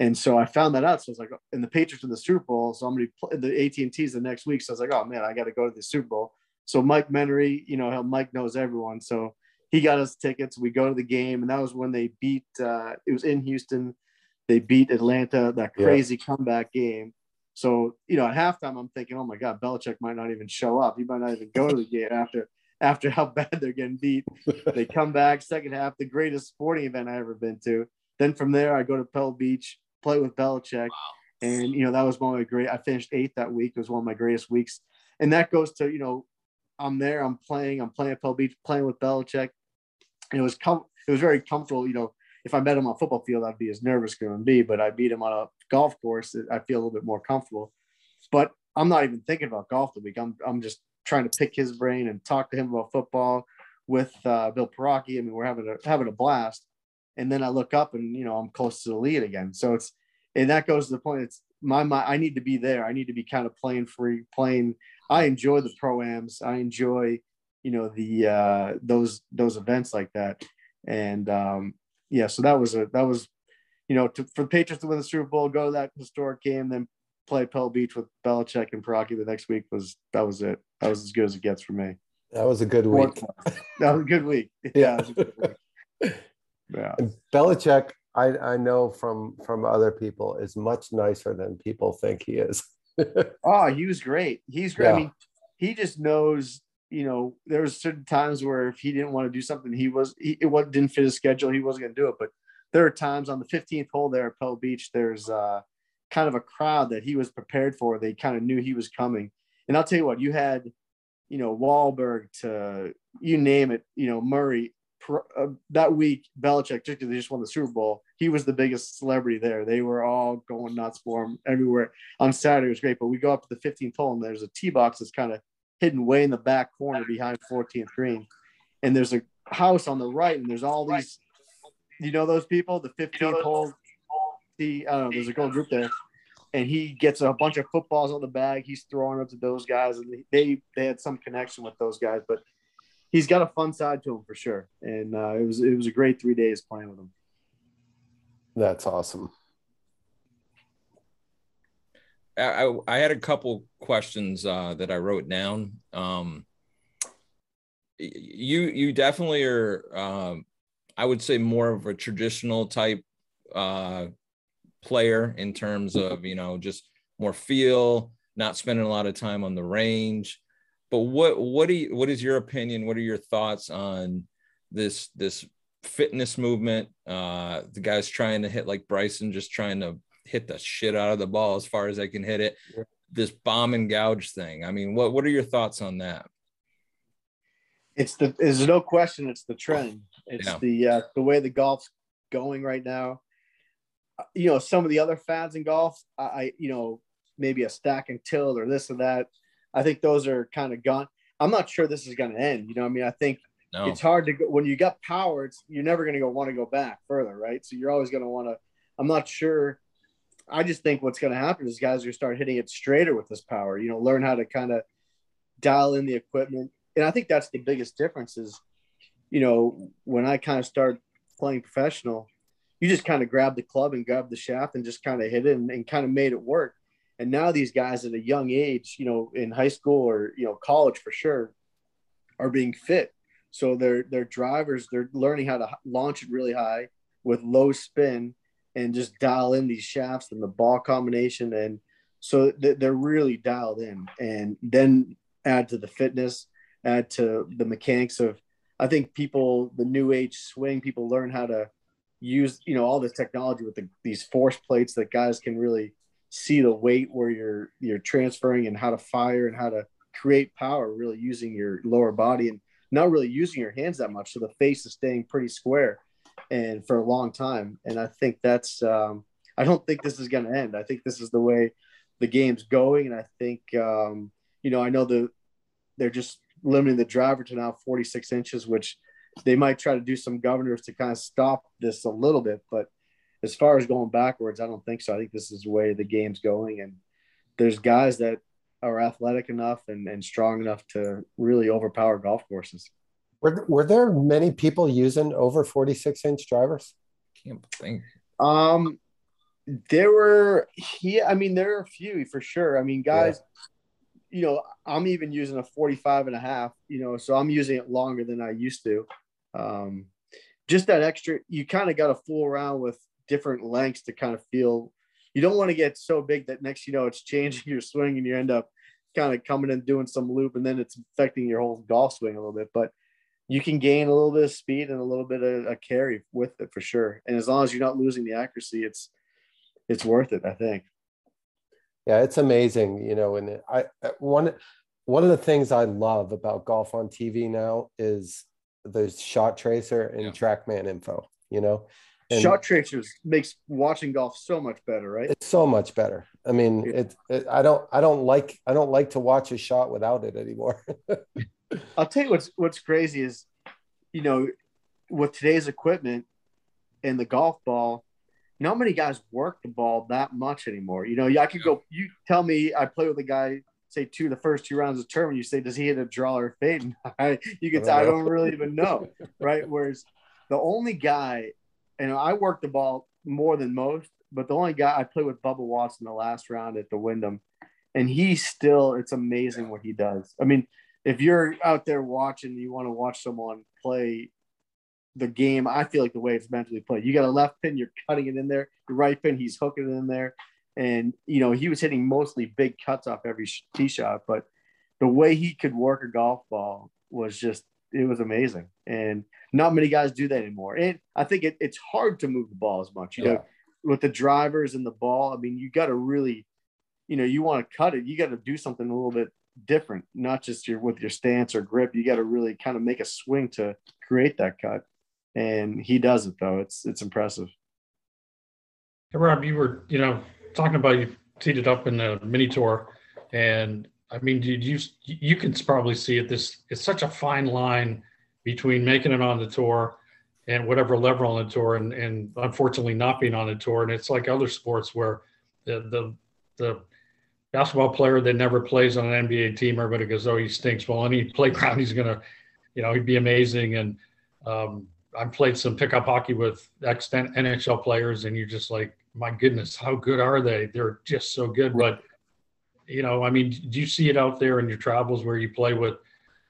And so I found that out. So I was like, and the Patriots in the Super Bowl. So I'm going to be the AT and T's the next week. So I was like, oh man, I got to go to the Super Bowl. So Mike Menery, you know, Mike knows everyone. So he got us tickets. We go to the game, and that was when they beat. Uh, it was in Houston. They beat Atlanta. That Yeah. crazy comeback game. So you know, at halftime, I'm thinking, oh my God, Belichick might not even show up. He might not even go to the game after after how bad they're getting beat. They come back second half, the greatest sporting event I ever been to. Then from there, I go to Pebble Beach, play with Belichick, and you know that was one of my great. I finished eighth that week. It was one of my greatest weeks, and that goes to you know, I'm there, I'm playing, I'm playing at Pebble Beach, playing with Belichick. And it was com- it was very comfortable. You know, if I met him on a football field, I'd be as nervous as going to be, but I beat him on a golf course, I feel a little bit more comfortable. But I'm not even thinking about golf the week. I'm I'm just trying to pick his brain and talk to him about football with uh, Bill Perocchi. I mean, we're having a having a blast. And then I look up and you know I'm close to the lead again. So it's and that goes to the point. It's my my I need to be there. I need to be kind of playing free, playing. I enjoy the proams. I enjoy you know the uh, those those events like that. And um, yeah, so that was a that was you know to, for the Patriots to win the Super Bowl, go to that historic game, then play Pebble Beach with Belichick and Perocchi the next week was that was it. That was as good as it gets for me. That was a good week. that was a good week. Yeah. Good week. yeah. And Belichick, I, I know from from other people, is much nicer than people think he is. oh, he was great. He's great. Yeah. I mean, he just knows. You know, there was certain times where if he didn't want to do something, he was he, it didn't fit his schedule. He wasn't going to do it. But there are times on the 15th hole there at Pebble Beach. There's uh, kind of a crowd that he was prepared for. They kind of knew he was coming. And I'll tell you what, you had, you know, Wahlberg to you name it, you know, Murray. Uh, that week, Belichick, just they just won the Super Bowl, he was the biggest celebrity there. They were all going nuts for him everywhere. On Saturday, it was great. But we go up to the 15th hole, and there's a tee box that's kind of hidden way in the back corner behind 14th green. And there's a house on the right, and there's all these, you know, those people, the 15th hole see, uh, there's a gold group there, and he gets a bunch of footballs on the bag. He's throwing them to those guys, and they they had some connection with those guys. But he's got a fun side to him for sure, and uh, it was it was a great three days playing with him. That's awesome. I, I had a couple questions uh, that I wrote down. Um, you you definitely are. Um, I would say more of a traditional type uh, player in terms of you know just more feel, not spending a lot of time on the range. But what what do you, what is your opinion? What are your thoughts on this this fitness movement? Uh, the guys trying to hit like Bryson, just trying to hit the shit out of the ball as far as I can hit it. This bomb and gouge thing. I mean, what what are your thoughts on that? It's the there's no question. It's the trend. It's yeah. the uh, the way the golf's going right now you know, some of the other fads in golf, I, you know, maybe a stack and tilt or this or that. I think those are kind of gone. I'm not sure this is going to end. You know, I mean, I think no. it's hard to go when you got power. It's you're never going to go want to go back further, right? So you're always going to want to. I'm not sure. I just think what's going to happen is guys are going to start hitting it straighter with this power. You know, learn how to kind of dial in the equipment, and I think that's the biggest difference. Is you know when I kind of started playing professional, you just kind of grabbed the club and grabbed the shaft and just kind of hit it and, and kind of made it work. And now these guys at a young age, you know, in high school or you know college for sure, are being fit. So they're they're drivers. They're learning how to launch it really high with low spin and just dial in these shafts and the ball combination. And so they're really dialed in. And then add to the fitness, add to the mechanics of. I think people, the new age swing, people learn how to use you know all this technology with the, these force plates that guys can really see the weight where you're you're transferring and how to fire and how to create power really using your lower body and not really using your hands that much. So the face is staying pretty square and for a long time. And i think that's um, i don't think this is going to end. I think this is the way the game's going. And i think um, you know i know the they're just limiting the driver to now 46 inches which they might try to do some governors to kind of stop this a little bit. But as far as going backwards, I don't think so. I think this is the way the game's going. And there's guys that are athletic enough and, and strong enough to really overpower golf courses. Were, were there many people using over 46 inch drivers? Can't think. Um, there were, yeah, I mean, there are a few for sure. I mean, guys, yeah. you know, I'm even using a 45 and a half, you know, so I'm using it longer than I used to um, just that extra you kind of got to fool around with different lengths to kind of feel you don't want to get so big that next you know it's changing your swing and you end up kind of coming and doing some loop and then it's affecting your whole golf swing a little bit but you can gain a little bit of speed and a little bit of a carry with it for sure. And as long as you're not losing the accuracy it's it's worth it i think. Yeah it's amazing you know and i one one of the things i love about golf on tv now is the shot tracer and yeah. trackman info you know And- Shot tracers makes watching golf so much better, right? It's so much better. I mean, Yeah. it, it. I don't. I don't like. I don't like to watch a shot without it anymore. I'll tell you what's what's crazy is, you know, with today's equipment and the golf ball, not many guys work the ball that much anymore. You know, I could go. You tell me, I play with a guy, say two the first two rounds of the tournament. You say, does he hit a draw or a fade? I, you can I I don't really even know, right? Whereas the only guy, and I work the ball more than most, but the only guy I played with Bubba Watson the last round at the Wyndham, and he still, it's amazing what he does. I mean, if you're out there watching, you want to watch someone play the game. I feel like the way it's mentally played. You got a left pin, you're cutting it in there. The right pin, he's hooking it in there. And you know he was hitting mostly big cuts off every tee shot, but the way he could work a golf ball was just it was amazing. And not many guys do that anymore. And I think it, it's hard to move the ball as much. You know, with the drivers and the ball. I mean, you got to really, you know, you want to cut it. You got to do something a little bit different, not just your with your stance or grip. You got to really kind of make a swing to create that cut. And he does it though. It's it's impressive. Hey, Rob, you were, you know, talking about you teed it up in the mini tour, and I mean, did you you can probably see it. This it's such a fine line between making it on the tour and whatever level on the tour, and and unfortunately not being on the tour. And it's like other sports where the the the basketball player that never plays on an NBA team, everybody goes, "Oh, he stinks." Well, any playground, he's gonna, you know, he'd be amazing. And um, I've played some pickup hockey with ex NHL players, and you're just like, my goodness, how good are they? They're just so good. But you know, I mean, do you see it out there in your travels where you play with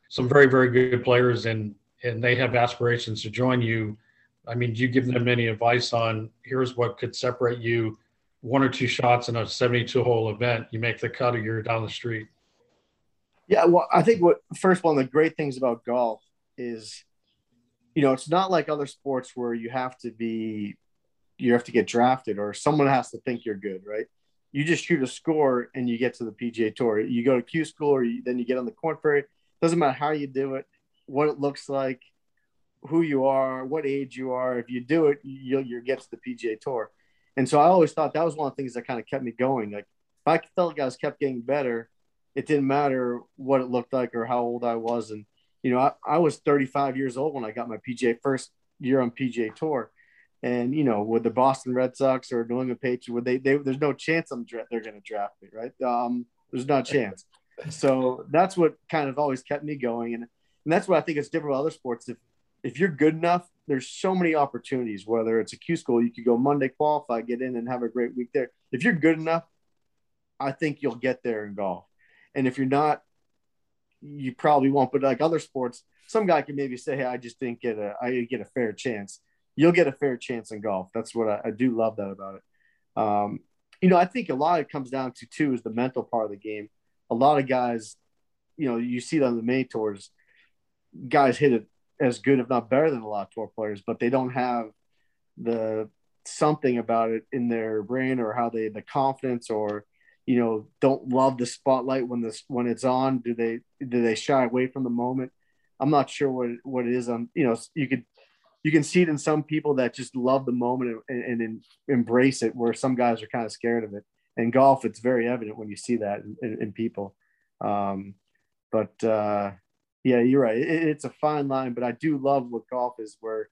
some very, very good players, and and they have aspirations to join you? I mean, do you give them any advice on here's what could separate you? One or two shots in a 72 hole event, you make the cut or you're down the street. Yeah, well, I think what first one of the great things about golf is, you know, it's not like other sports where you have to be, you have to get drafted or someone has to think you're good, right? You just shoot a score and you get to the PGA Tour. You go to Q school or you, then you get on the Korn Ferry. Doesn't matter how you do it, what it looks like, who you are, what age you are. If you do it, you'll you get to the PGA Tour. And so I always thought that was one of the things that kind of kept me going. Like if I felt like I was kept getting better, it didn't matter what it looked like or how old I was. And, you know, I, I was 35 years old when I got my PGA first year on PGA Tour. And, you know, with the Boston Red Sox or New England Patriots, would they, they there's no chance I'm dra- they're going to draft me, right? Um, there's not a chance. So that's what kind of always kept me going. And, and that's what I think is different with other sports. If, if you're good enough, there's so many opportunities, whether it's a Q school, you could go Monday qualify, get in and have a great week there. If you're good enough, I think you'll get there in golf. And if you're not, you probably won't. But like other sports, some guy can maybe say, "Hey, I just didn't get a, I didn't get a fair chance." You'll get a fair chance in golf. That's what I, I do love that about it. Um, you know, I think a lot of it comes down to too is the mental part of the game. A lot of guys, you know, you see on the main tours, guys hit it as good, if not better than a lot of tour players, but they don't have the something about it in their brain or how they the confidence or you know don't love the spotlight when this when it's on do they do they shy away from the moment i'm not sure what what it is on you know you could you can see it in some people that just love the moment and, and, and embrace it where some guys are kind of scared of it and golf it's very evident when you see that in, in, in people um but uh yeah you're right it, it's a fine line but i do love what golf is where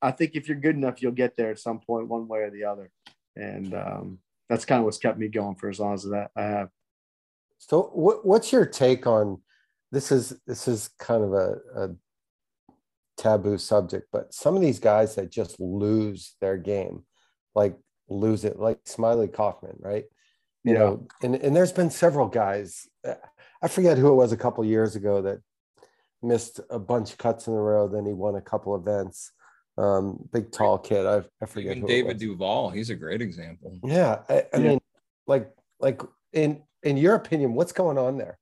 i think if you're good enough you'll get there at some point one way or the other and um that's kind of what's kept me going for as long as that I have. So, what, what's your take on this? Is this is kind of a, a taboo subject, but some of these guys that just lose their game, like lose it, like Smylie Kaufman, right? You Yeah. know, and and there's been several guys. I forget who it was a couple years ago that missed a bunch of cuts in a row. Then he won a couple events. Um, big tall kid. I, I forget Even David was. Duval, he's a great example. Yeah, I, I Yeah. mean, like, like in in your opinion, what's going on there?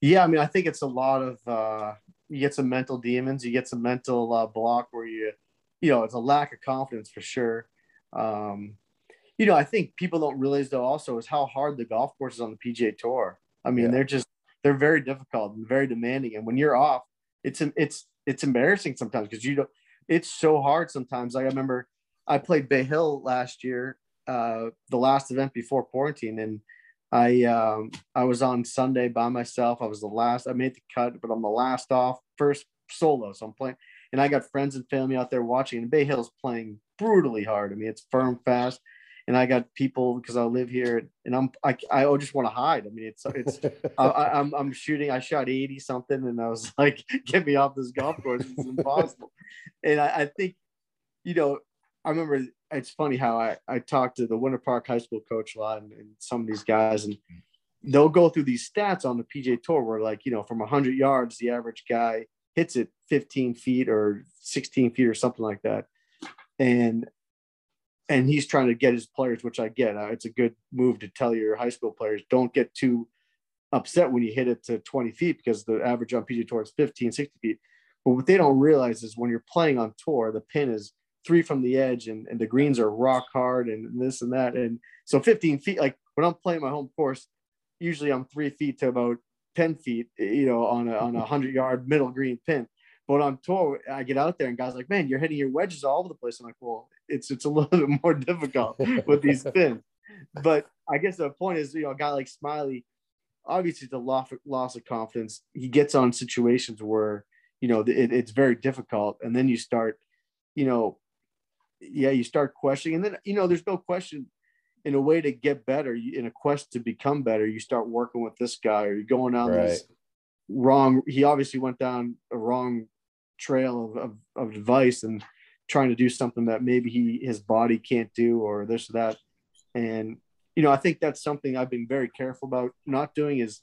Yeah, I mean, I think it's a lot of uh, you get some mental demons, you get some mental uh, block where you, you know, it's a lack of confidence for sure. Um, you know, I think people don't realize though also is how hard the golf course is on the PGA Tour. I mean, Yeah. they're just they're very difficult and very demanding, and when you're off, it's it's it's embarrassing sometimes because you don't it's so hard sometimes. Like I remember I played Bay Hill last year, uh, the last event before quarantine, and I um, I was on Sunday by myself. I was the last. I made the cut, but I'm the last off, first solo. So I'm playing, and I got friends and family out there watching. And Bay Hill's playing brutally hard. I mean, it's firm, fast, and I got people because I live here, and I'm I, I just want to hide. I mean, it's it's I, I'm I'm shooting. I shot eighty something, and I was like, get me off this golf course. It's impossible. and I, I think, you know, I remember it's funny how I, I talked to the Winter Park High School coach a lot and, and, some of these guys, and they'll go through these stats on the PGA Tour where, like, you know, from 100 yards, the average guy hits it 15 feet or 16 feet or something like that. And and he's trying to get his players, which I get. Uh, it's a good move to tell your high school players don't get too upset when you hit it to 20 feet because the average on PGA Tour is 15, 60 feet. But what they don't realize is when you're playing on tour, the pin is three from the edge and, and the greens are rock hard and this and that. And so 15 feet, like when I'm playing my home course, usually I'm three feet to about 10 feet, eh, you know, on a, on a hundred yard middle green pin. But on tour, I get out there and guys like, man, you're hitting your wedges all over the place. I'm like, well, it's it's a little bit more difficult with these pins. But I guess the point is, you know, a guy like Smylie, obviously the loss, loss of confidence. He gets on situations where, you know, it, it's very difficult. And then you start, you know, yeah, you start questioning. And then, you know, there's no question in a way to get better, in a quest to become better, you start working with this guy or you're going down right. this wrong. He obviously went down a wrong trail of, of, of advice and trying to do something that maybe he his body can't do or this or that. And you know, I think that's something I've been very careful about not doing is,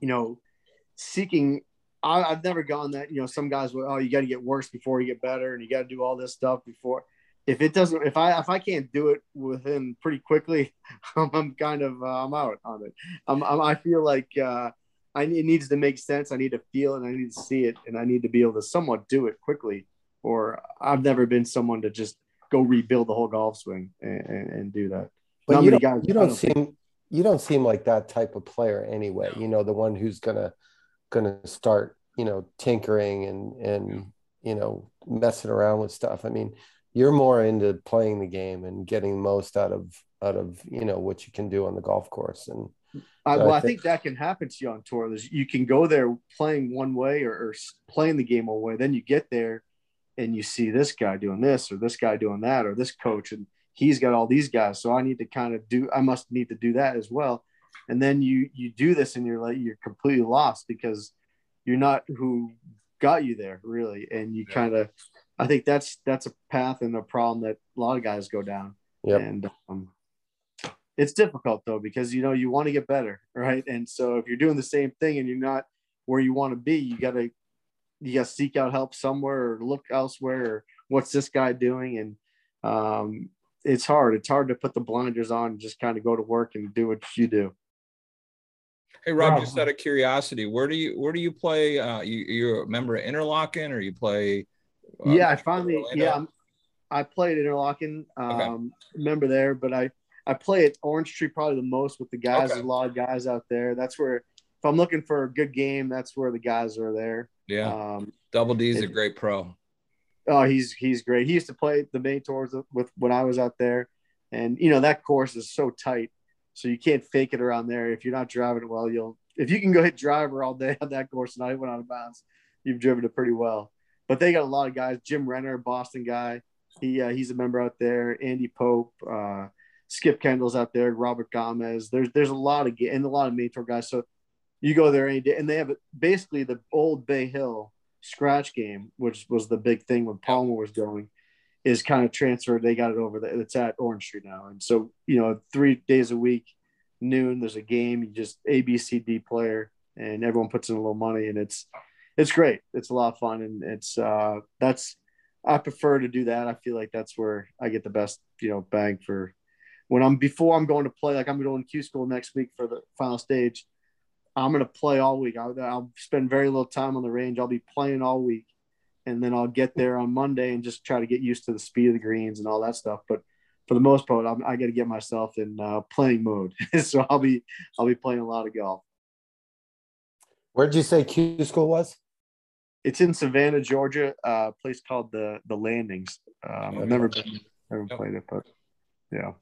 you know, seeking. I, have never gone that. You know, some guys will. Oh, you got to get worse before you get better, and you got to do all this stuff before. If it doesn't, if I if I can't do it within pretty quickly, I'm, I'm kind of uh, I'm out on it. I'm, I'm i feel like uh, I it needs to make sense. I need to feel it. I need to see it, and I need to be able to somewhat do it quickly or I've never been someone to just go rebuild the whole golf swing and, and, and do that. But you don't, guys, you don't, don't seem think. you don't seem like that type of player anyway. You know, the one who's gonna gonna start, you know, tinkering and and you know messing around with stuff. I mean, you're more into playing the game and getting most out of out of you know what you can do on the golf course and uh, I, well, I think, I think, that can happen to you on tour. There's, you can go there playing one way or, or, playing the game one way. Then you get there and you see this guy doing this or this guy doing that or this coach and he's got all these guys so i need to kind of do i must need to do that as well and then you you do this and you're like you're completely lost because you're not who got you there really and you kind of i think that's that's a path and a problem that a lot of guys go down. Yep. and um, it's difficult though because you know you want to get better right? And so if you're doing the same thing and you're not where you want to be you got to you got to seek out help somewhere or look elsewhere or what's this guy doing? And um, it's hard. It's hard to put the blinders on and just kind of go to work and do what you do. Hey rob just out of curiosity where do you where do you play? Uh, you you're a member of interlachen or you play yeah i finally yeah I'm, i played interlachen um, okay. member there but i i play at orange tree probably the most with the guys okay. There's a lot of guys out there that's where if i'm looking for a good game that's where the guys are there yeah. Um, Double D's a great pro. Oh, he's he's great. He used to play the main tours with when I was out there, and you know that course is so tight, so you can't fake it around there. If you're not driving well, you'll if you can go hit driver all day on that course and I went out of bounds, you've driven it pretty well. But they got a lot of guys. Jim Renner, Boston guy, he uh, he's a member out there. Andy Pope, uh, Skip Kendall's out there. Robert Gomez. There's there's a lot of and a lot of main tour guys. So you go there any day, and they have basically the old Bay Hill scratch game, which was the big thing when Palmer was going, is kind of transferred. They got it over there. It's at Orange Tree now, and so you know, three days a week, noon. There's a game. You just A B C D player, and everyone puts in a little money, and it's it's great. It's a lot of fun, and it's uh that's I prefer to do that. I feel like that's where I get the best you know bang for when I'm before I'm going to play. Like I'm going to Q school next week for the final stage I'm going to play all week. I'll, I'll, spend very little time on the range. I'll be playing all week, and then I'll get there on Monday and just try to get used to the speed of the greens and all that stuff. But for the most part, I'm, i got to get myself in uh, playing mode. so I'll be I'll be playing a lot of golf. Where did you say Q school was? It's in Savannah, Georgia, uh, a place called the the Landings. Um, I've never been, never played it, but yeah.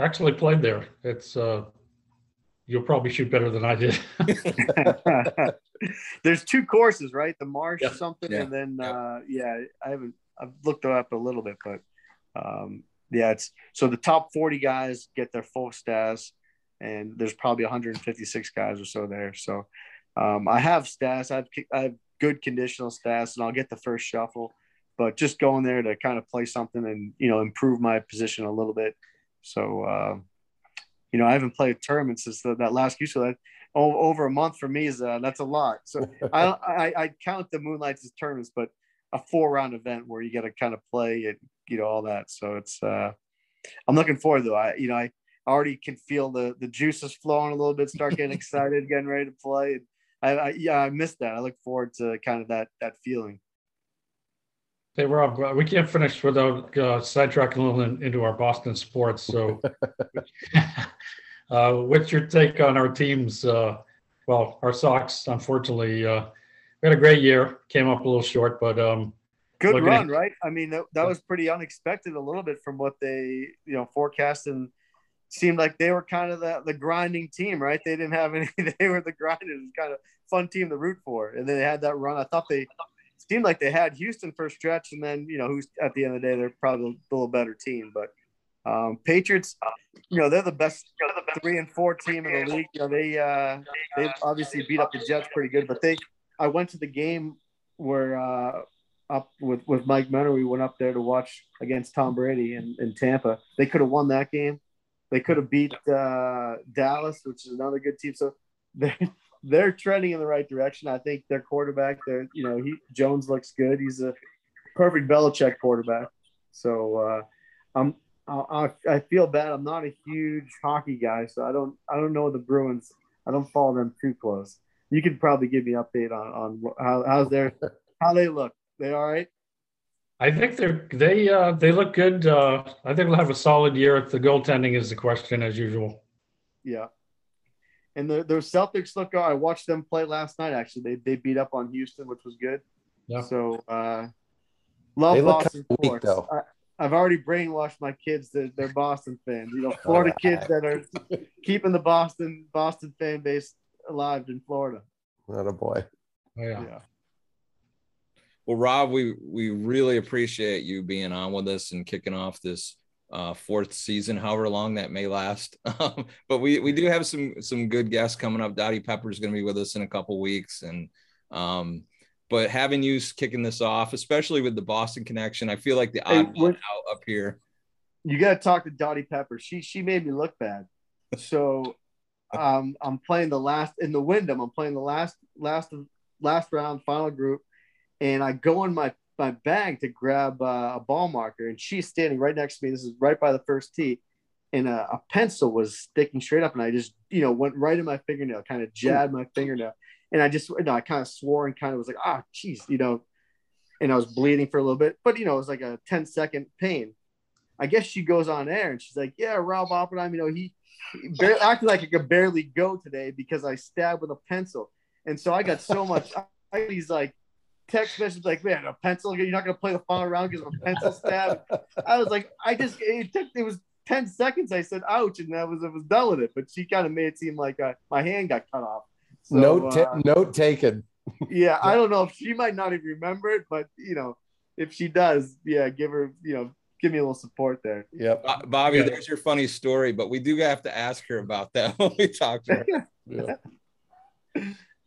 Actually played there. It's uh, you'll probably shoot better than I did. There's two courses, right? The marsh Yeah. something, Yeah. and then Yeah. uh, yeah, I haven't. I've looked it up a little bit, but um, yeah, it's so the top 40 guys get their full stats, and there's probably 156 guys or so there. So um, I have stats. I've I have good conditional stats, and I'll get the first shuffle. But just going there to kind of play something and you know improve my position a little bit. So uh, you know I haven't played tournaments since the, that last year. So that over a month for me is uh, that's a lot. So I, I I count the moonlights as tournaments, but a four round event where you got to kind of play and you know all that. So it's uh, I'm looking forward though. I you know I already can feel the the juices flowing a little bit, start getting excited, getting ready to play. And I, I yeah I missed that. I look forward to kind of that that feeling. Hey Rob, uh, we can't finish without uh, sidetracking a little in, into our Boston sports. So, uh, what's your take on our teams? Uh, well, our Sox, unfortunately, uh, we had a great year. Came up a little short, but um, Good run, at- right? I mean that, that was pretty unexpected a little bit from what they you know forecast and seemed like they were kind of the, the grinding team, right? They didn't have any. They were the grinders. It was kind of fun team to root for, and then they had that run. I thought they seemed like they had Houston for a stretch, and then you know who's at the end of the day they're probably a little better team, but. Um, Patriots, you know, they're the best three and four team in the league. You know, they uh, they obviously beat up the Jets pretty good, but they. I went to the game where uh, up with with Mike Menor, we went up there to watch against Tom Brady in, in Tampa. They could have won that game. They could have beat uh, Dallas, which is another good team. So they're they're trending in the right direction. I think their quarterback, you know, he Jones looks good. He's a perfect Belichick quarterback. So uh, I'm I, I feel bad. I'm not a huge hockey guy, so I don't I don't know the Bruins. I don't follow them too close. You could probably give me an update on on how how's their how they look. They all right? I think they're they uh, they look good. Uh, I think we'll have a solid year. The goaltending is the question as usual. Yeah. And the, the Celtics look. I watched them play last night. Actually, they they beat up on Houston, which was good. Yeah. So uh, love They look Boston kinda weak, sports. though. I, I've already brainwashed my kids that they're Boston fans. You know, Florida kids that are keeping the Boston Boston fan base alive in Florida. Not a boy. Oh, yeah. Yeah. Well, Rob, we we really appreciate you being on with us and kicking off this uh, fourth season, however long that may last. Um, but we we do have some some good guests coming up. Dottie Pepper is going to be with us in a couple weeks, and um, but having you kicking this off, especially with the Boston connection, I feel like the Hey, odd what- out up here. you got to talk to Dottie Pepper. She she made me look bad. So um, I'm playing the last in the Wyndham. I'm playing the last last last round final group, and I go in my my bag to grab uh, a ball marker, and she's standing right next to me. This is right by the first tee, and a, a pencil was sticking straight up, and I just you know went right in my fingernail, kind of jabbed my fingernail, and I just you know, I kind of swore and kind of was like ah jeez you know, and I was bleeding for a little bit, but you know it was like a 10 second pain. I guess she goes on air and she's like, "Yeah, Rob Oppenheim, you know, he, he bar- acted like he could barely go today because I stabbed with a pencil." And so I got so much. I, he's like, text message like, "Man, a pencil? You're not gonna play the final round because of a pencil stab." I was like, I just it took it was ten seconds. I said, "Ouch," and that was it was done with it. But she kind of made it seem like uh, my hand got cut off. So, note, ta- uh, note taken. yeah, I don't know if she might not even remember it, but you know, if she does, yeah, give her, you know, give me a little support there. Yep. Bobby, Yeah. there's your funny story, but we do have to ask her about that when we talk to her. Yeah.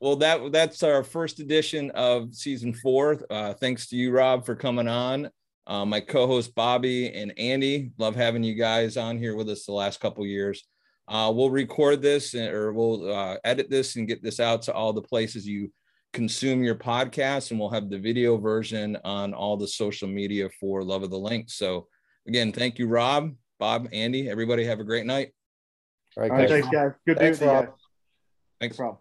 Well, that that's our first edition of season four. Uh, thanks to you, Rob, for coming on. Uh, my co-host Bobby and Andy, love having you guys on here with us the last couple years. Uh, we'll record this and- or we'll uh, edit this and get this out to all the places you consume your podcast, and we'll have the video version on all the social media for Love of the Link. So, again, thank you, Rob, Bob, Andy. Everybody have a great night. All right, All right, guys. thanks, guys. Good Thanks, being with you Rob. Thanks. No problem.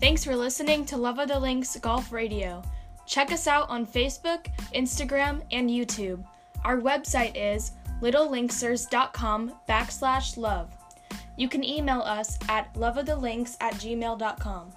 Thanks for listening to Love of the Links Golf Radio. Check us out on Facebook, Instagram, and YouTube. Our website is littlelinksers.com backslash love. You can email us at loveofthelinks at gmail.com.